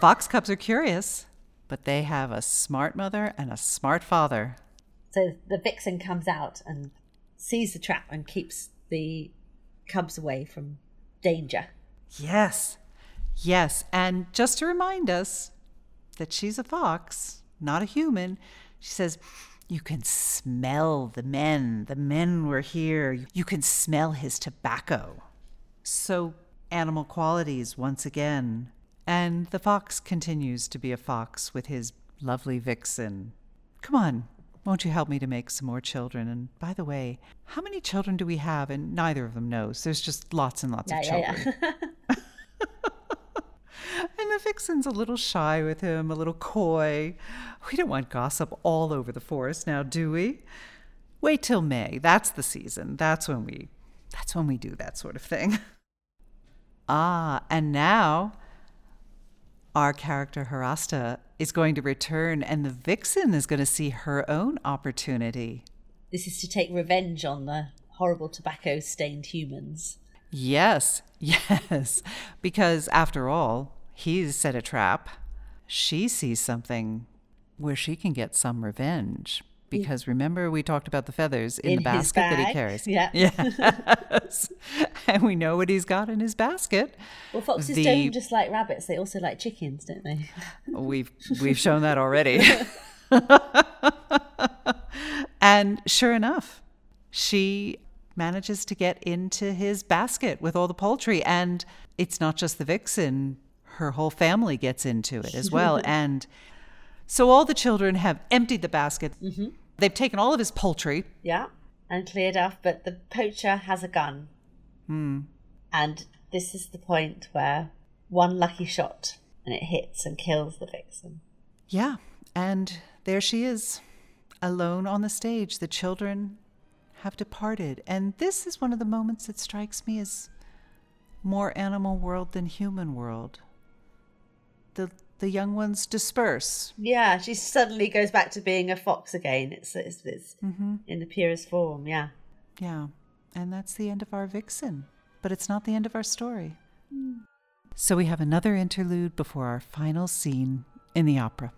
Fox cubs are curious, but they have a smart mother and a smart father. So the vixen comes out and sees the trap and keeps the cubs away from danger. Yes. Yes. And just to remind us that she's a fox, not a human, she says, You can smell the men. The men were here. You can smell his tobacco. So, animal qualities once again. And the fox continues to be a fox with his lovely vixen. Come on, won't you help me to make some more children? And by the way, how many children do we have? And neither of them knows. There's just lots and lots Yeah, of yeah, children. yeah. And the vixen's a little shy with him, a little coy. We don't want gossip all over the forest now, do we? Wait till May. That's the season. That's when we that's when we do that sort of thing. ah, and now our character Harasta is going to return and the vixen is going to see her own opportunity. this is to take revenge on the horrible tobacco stained humans. Yes, yes. Because after all, he's set a trap. She sees something where she can get some revenge. Because remember, we talked about the feathers in, In the basket that he carries. Yeah. Yes. and we know what he's got in his basket. Well, foxes The- don't just like rabbits; they also like chickens, don't they? We've we've shown that already. and sure enough, she manages to get into his basket with all the poultry and it's not just the vixen, her whole family gets into it as well and so all the children have emptied the basket. Mm-hmm. They've taken all of his poultry. Yeah, and cleared off. But the poacher has a gun, hmm. and this is the point where one lucky shot and it hits and kills the vixen. Yeah, and there she is, alone on the stage. The children have departed. And this is one of the moments that strikes me as more animal world than human world. The the young ones disperse. Yeah, she suddenly goes back to being a fox again. It's it's, it's mm-hmm. in the purest form. Yeah. Yeah. And that's the end of our vixen. But it's not the end of our story. Mm. So we have another interlude before our final scene in the opera.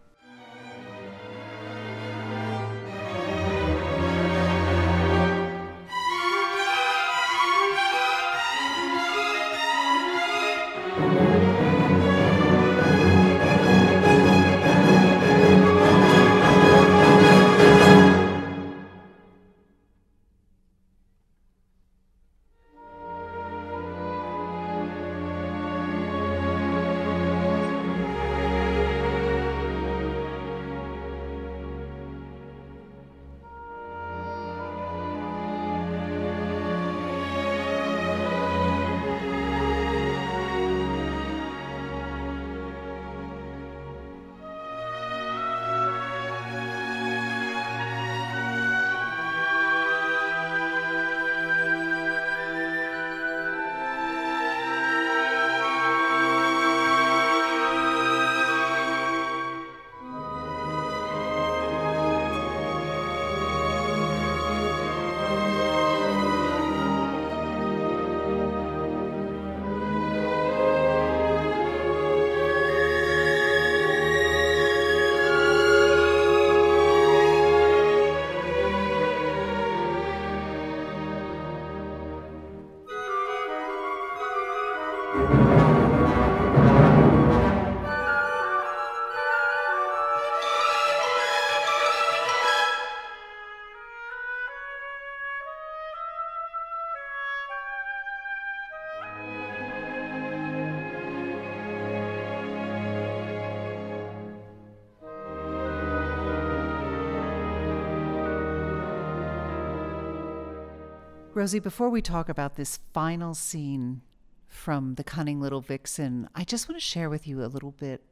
Rosie, before we talk about this final scene from The Cunning Little Vixen, I just want to share with you a little bit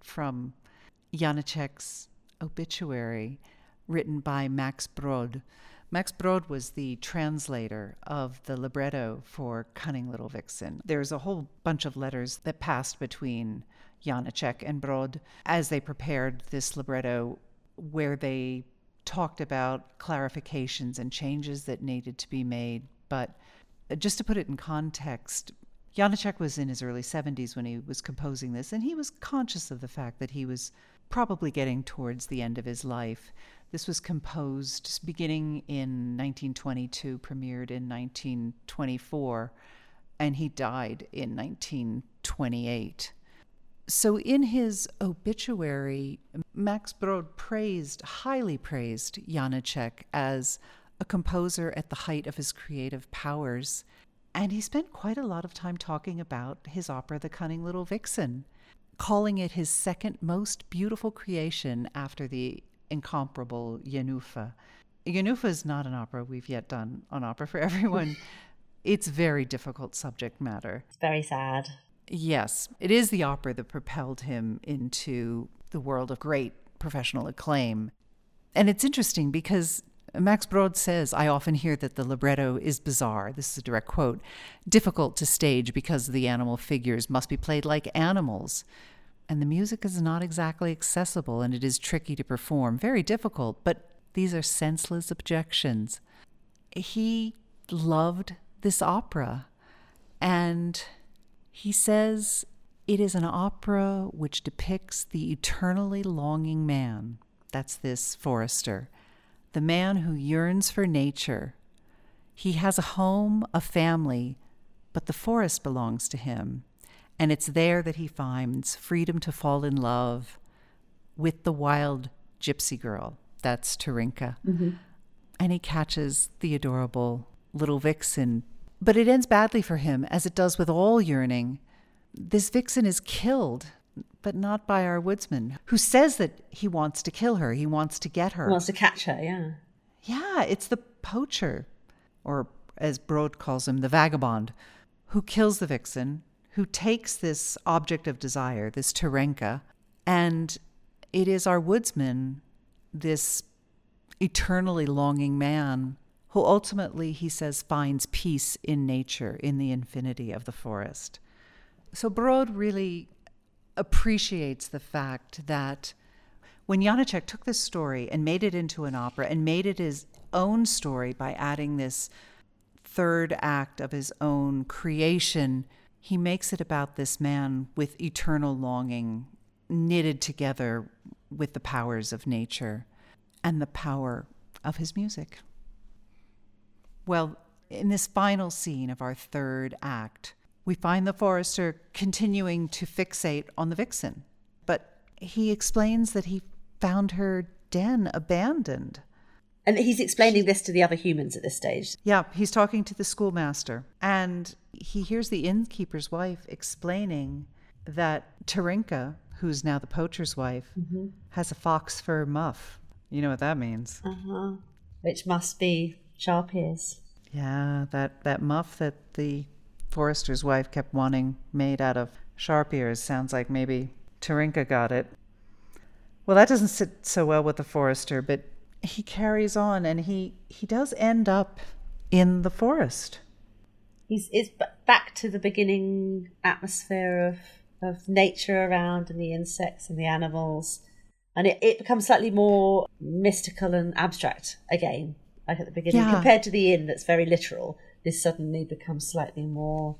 from Janacek's obituary written by Max Brod. Max Brod was the translator of the libretto for Cunning Little Vixen. There's a whole bunch of letters that passed between Janacek and Brod as they prepared this libretto where they talked about clarifications and changes that needed to be made. But just to put it in context, Janacek was in his early 70s when he was composing this, and he was conscious of the fact that he was probably getting towards the end of his life. This was composed beginning in 1922, premiered in 1924, and he died in 1928. So, in his obituary, Max Brod praised, highly praised Janacek as a composer at the height of his creative powers. And he spent quite a lot of time talking about his opera, The Cunning Little Vixen, calling it his second most beautiful creation after the incomparable Jenůfa. Jenůfa is not an opera we've yet done on Opera for Everyone. it's very difficult subject matter. It's very sad. Yes, it is the opera that propelled him into the world of great professional acclaim. And it's interesting because Max Brod says, I often hear that the libretto is bizarre. This is a direct quote. Difficult to stage because the animal figures must be played like animals. And the music is not exactly accessible and it is tricky to perform. Very difficult, but these are senseless objections. He loved this opera and he says it is an opera which depicts the eternally longing man. That's this forester, the man who yearns for nature. He has a home, a family, but the forest belongs to him. And it's there that he finds freedom to fall in love with the wild gypsy girl. That's Terynka. Mm-hmm. And he catches the adorable little vixen but it ends badly for him, as it does with all yearning. This vixen is killed, but not by our woodsman, who says that he wants to kill her. He wants to get her. Wants to catch her, yeah. Yeah, it's the poacher, or as Brod calls him, the vagabond, who kills the vixen, who takes this object of desire, this Terynka, and it is our woodsman, this eternally longing man, who ultimately, he says, finds peace in nature, in the infinity of the forest. So Brod really appreciates the fact that when Janacek took this story and made it into an opera and made it his own story by adding this third act of his own creation, he makes it about this man with eternal longing knitted together with the powers of nature and the power of his music. Well, in this final scene of our third act, we find the forester continuing to fixate on the vixen, but he explains that he found her den abandoned. And he's explaining this to the other humans at this stage. Yeah, he's talking to the schoolmaster, and he hears the innkeeper's wife explaining that Terynka, who's now the poacher's wife, has a fox fur muff. You know what that means. Uh-huh. Which must be sharp ears. Yeah, that, that muff that the forester's wife kept wanting made out of sharp ears sounds like maybe Terynka got it. Well, that doesn't sit so well with the forester, but he carries on and he, he does end up in the forest. He's it's back to the beginning atmosphere of of nature around and the insects and the animals, and it, it becomes slightly more mystical and abstract again. Like at the beginning, Yeah. compared to the inn that's very literal, this suddenly becomes slightly more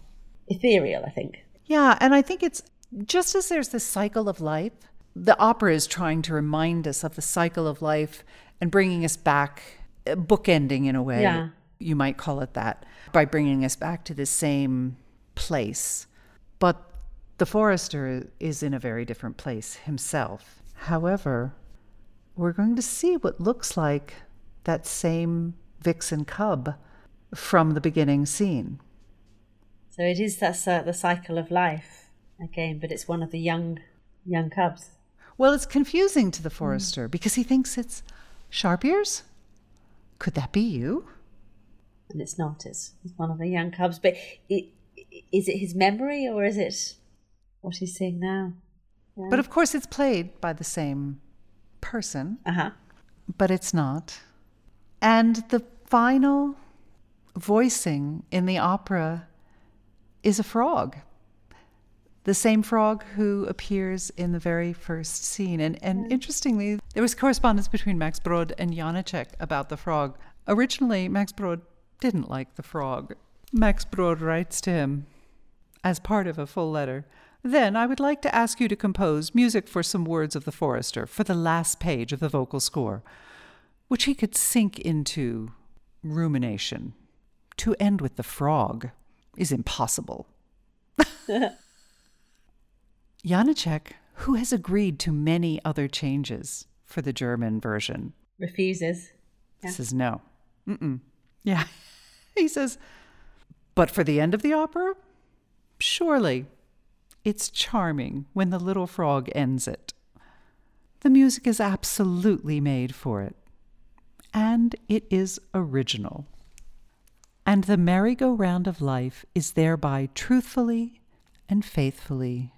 ethereal. I think. Yeah, and I think it's just as there's this cycle of life, the opera is trying to remind us of the cycle of life and bringing us back, uh, bookending in a way, Yeah. you might call it that, by bringing us back to the same place. But the forester is in a very different place himself. However, we're going to see what looks like that same vixen cub from the beginning scene. So it is that uh, the cycle of life again, but it's one of the young young cubs. Well, it's confusing to the forester because he thinks it's sharp ears. Could that be you? and it's not. It's, it's one of the young cubs. But it, is it his memory or is it what he's seeing now? But of course, it's played by the same person, Uh huh. but it's not. And the final voicing in the opera is a frog. The same frog who appears in the very first scene. And, and mm. interestingly, there was correspondence between Max Brod and Janacek about the frog. Originally, Max Brod didn't like the frog. Max Brod writes to him as part of a full letter. Then I would like to ask you to compose music for some words of the forester for the last page of the vocal score, which he could sink into rumination. To end with the frog is impossible. Janacek, who has agreed to many other changes for the German version, Refuses. says no. Mm-mm. Yeah. he says, but for the end of the opera? Surely. It's charming when the little frog ends it. The music is absolutely made for it. And it is original. And the merry-go-round of life is thereby truthfully and faithfully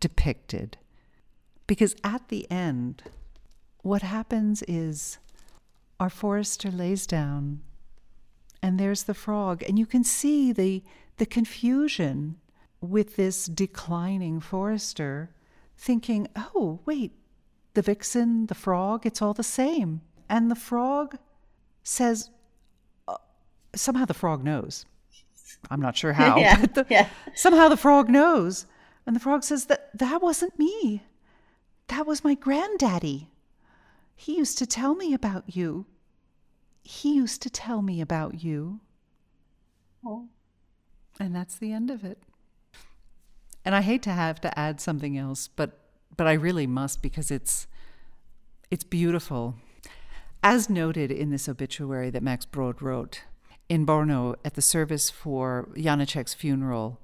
depicted. Because at the end, what happens is our forester lays down and there's the frog and you can see the the confusion with this declining forester thinking oh wait the vixen the frog it's all the same and the frog says uh, somehow the frog knows i'm not sure how Yeah, but the, yeah. somehow the frog knows and the frog says that that wasn't me that was my granddaddy he used to tell me about you. He used to tell me about you. Oh. And that's the end of it. And I hate to have to add something else, but but I really must because it's it's beautiful. As noted in this obituary that Max Brod wrote, in Brno at the service for Janacek's funeral,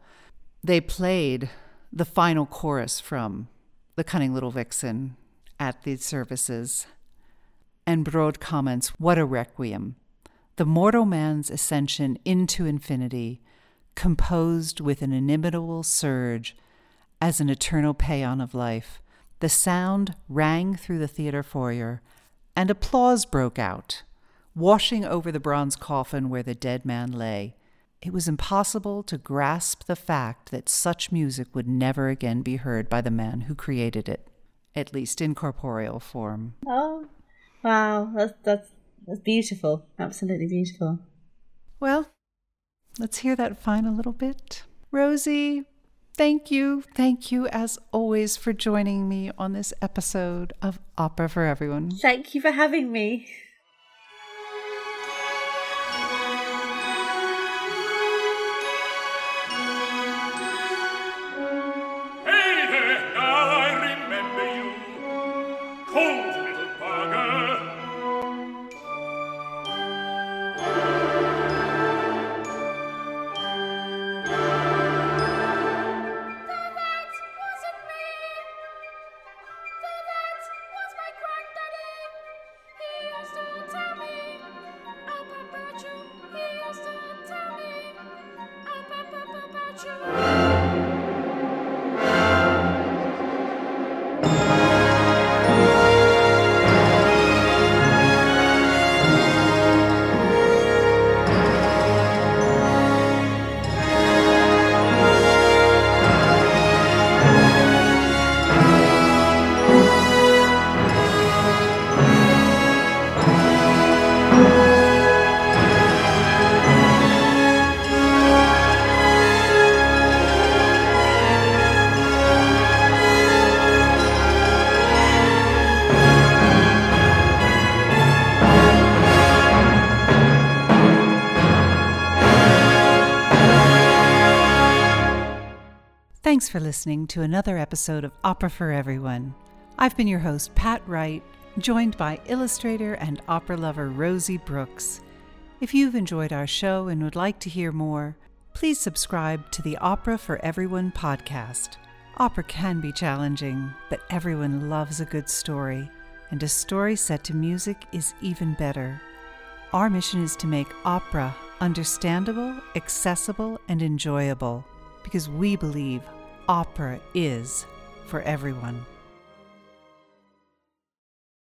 they played the final chorus from The Cunning Little Vixen at the services. And Brod comments, What a requiem! The mortal man's ascension into infinity, composed with an inimitable surge as an eternal paean of life. The sound rang through the theater foyer, and applause broke out, washing over the bronze coffin where the dead man lay. It was impossible to grasp the fact that such music would never again be heard by the man who created it, at least in corporeal form. Oh, wow. That's, that's, that's beautiful. Absolutely beautiful. Well, let's hear that final little bit. Rosie, thank you. Thank you, as always, for joining me on this episode of Opera for Everyone. Thank you for having me. For listening to another episode of Opera for Everyone. I've been your host, Pat Wright, joined by illustrator and opera lover Rosie Brooks. If you've enjoyed our show and would like to hear more, please subscribe to the Opera for Everyone podcast. Opera can be challenging, but everyone loves a good story, and a story set to music is even better. Our mission is to make opera understandable, accessible, and enjoyable because we believe opera is for everyone.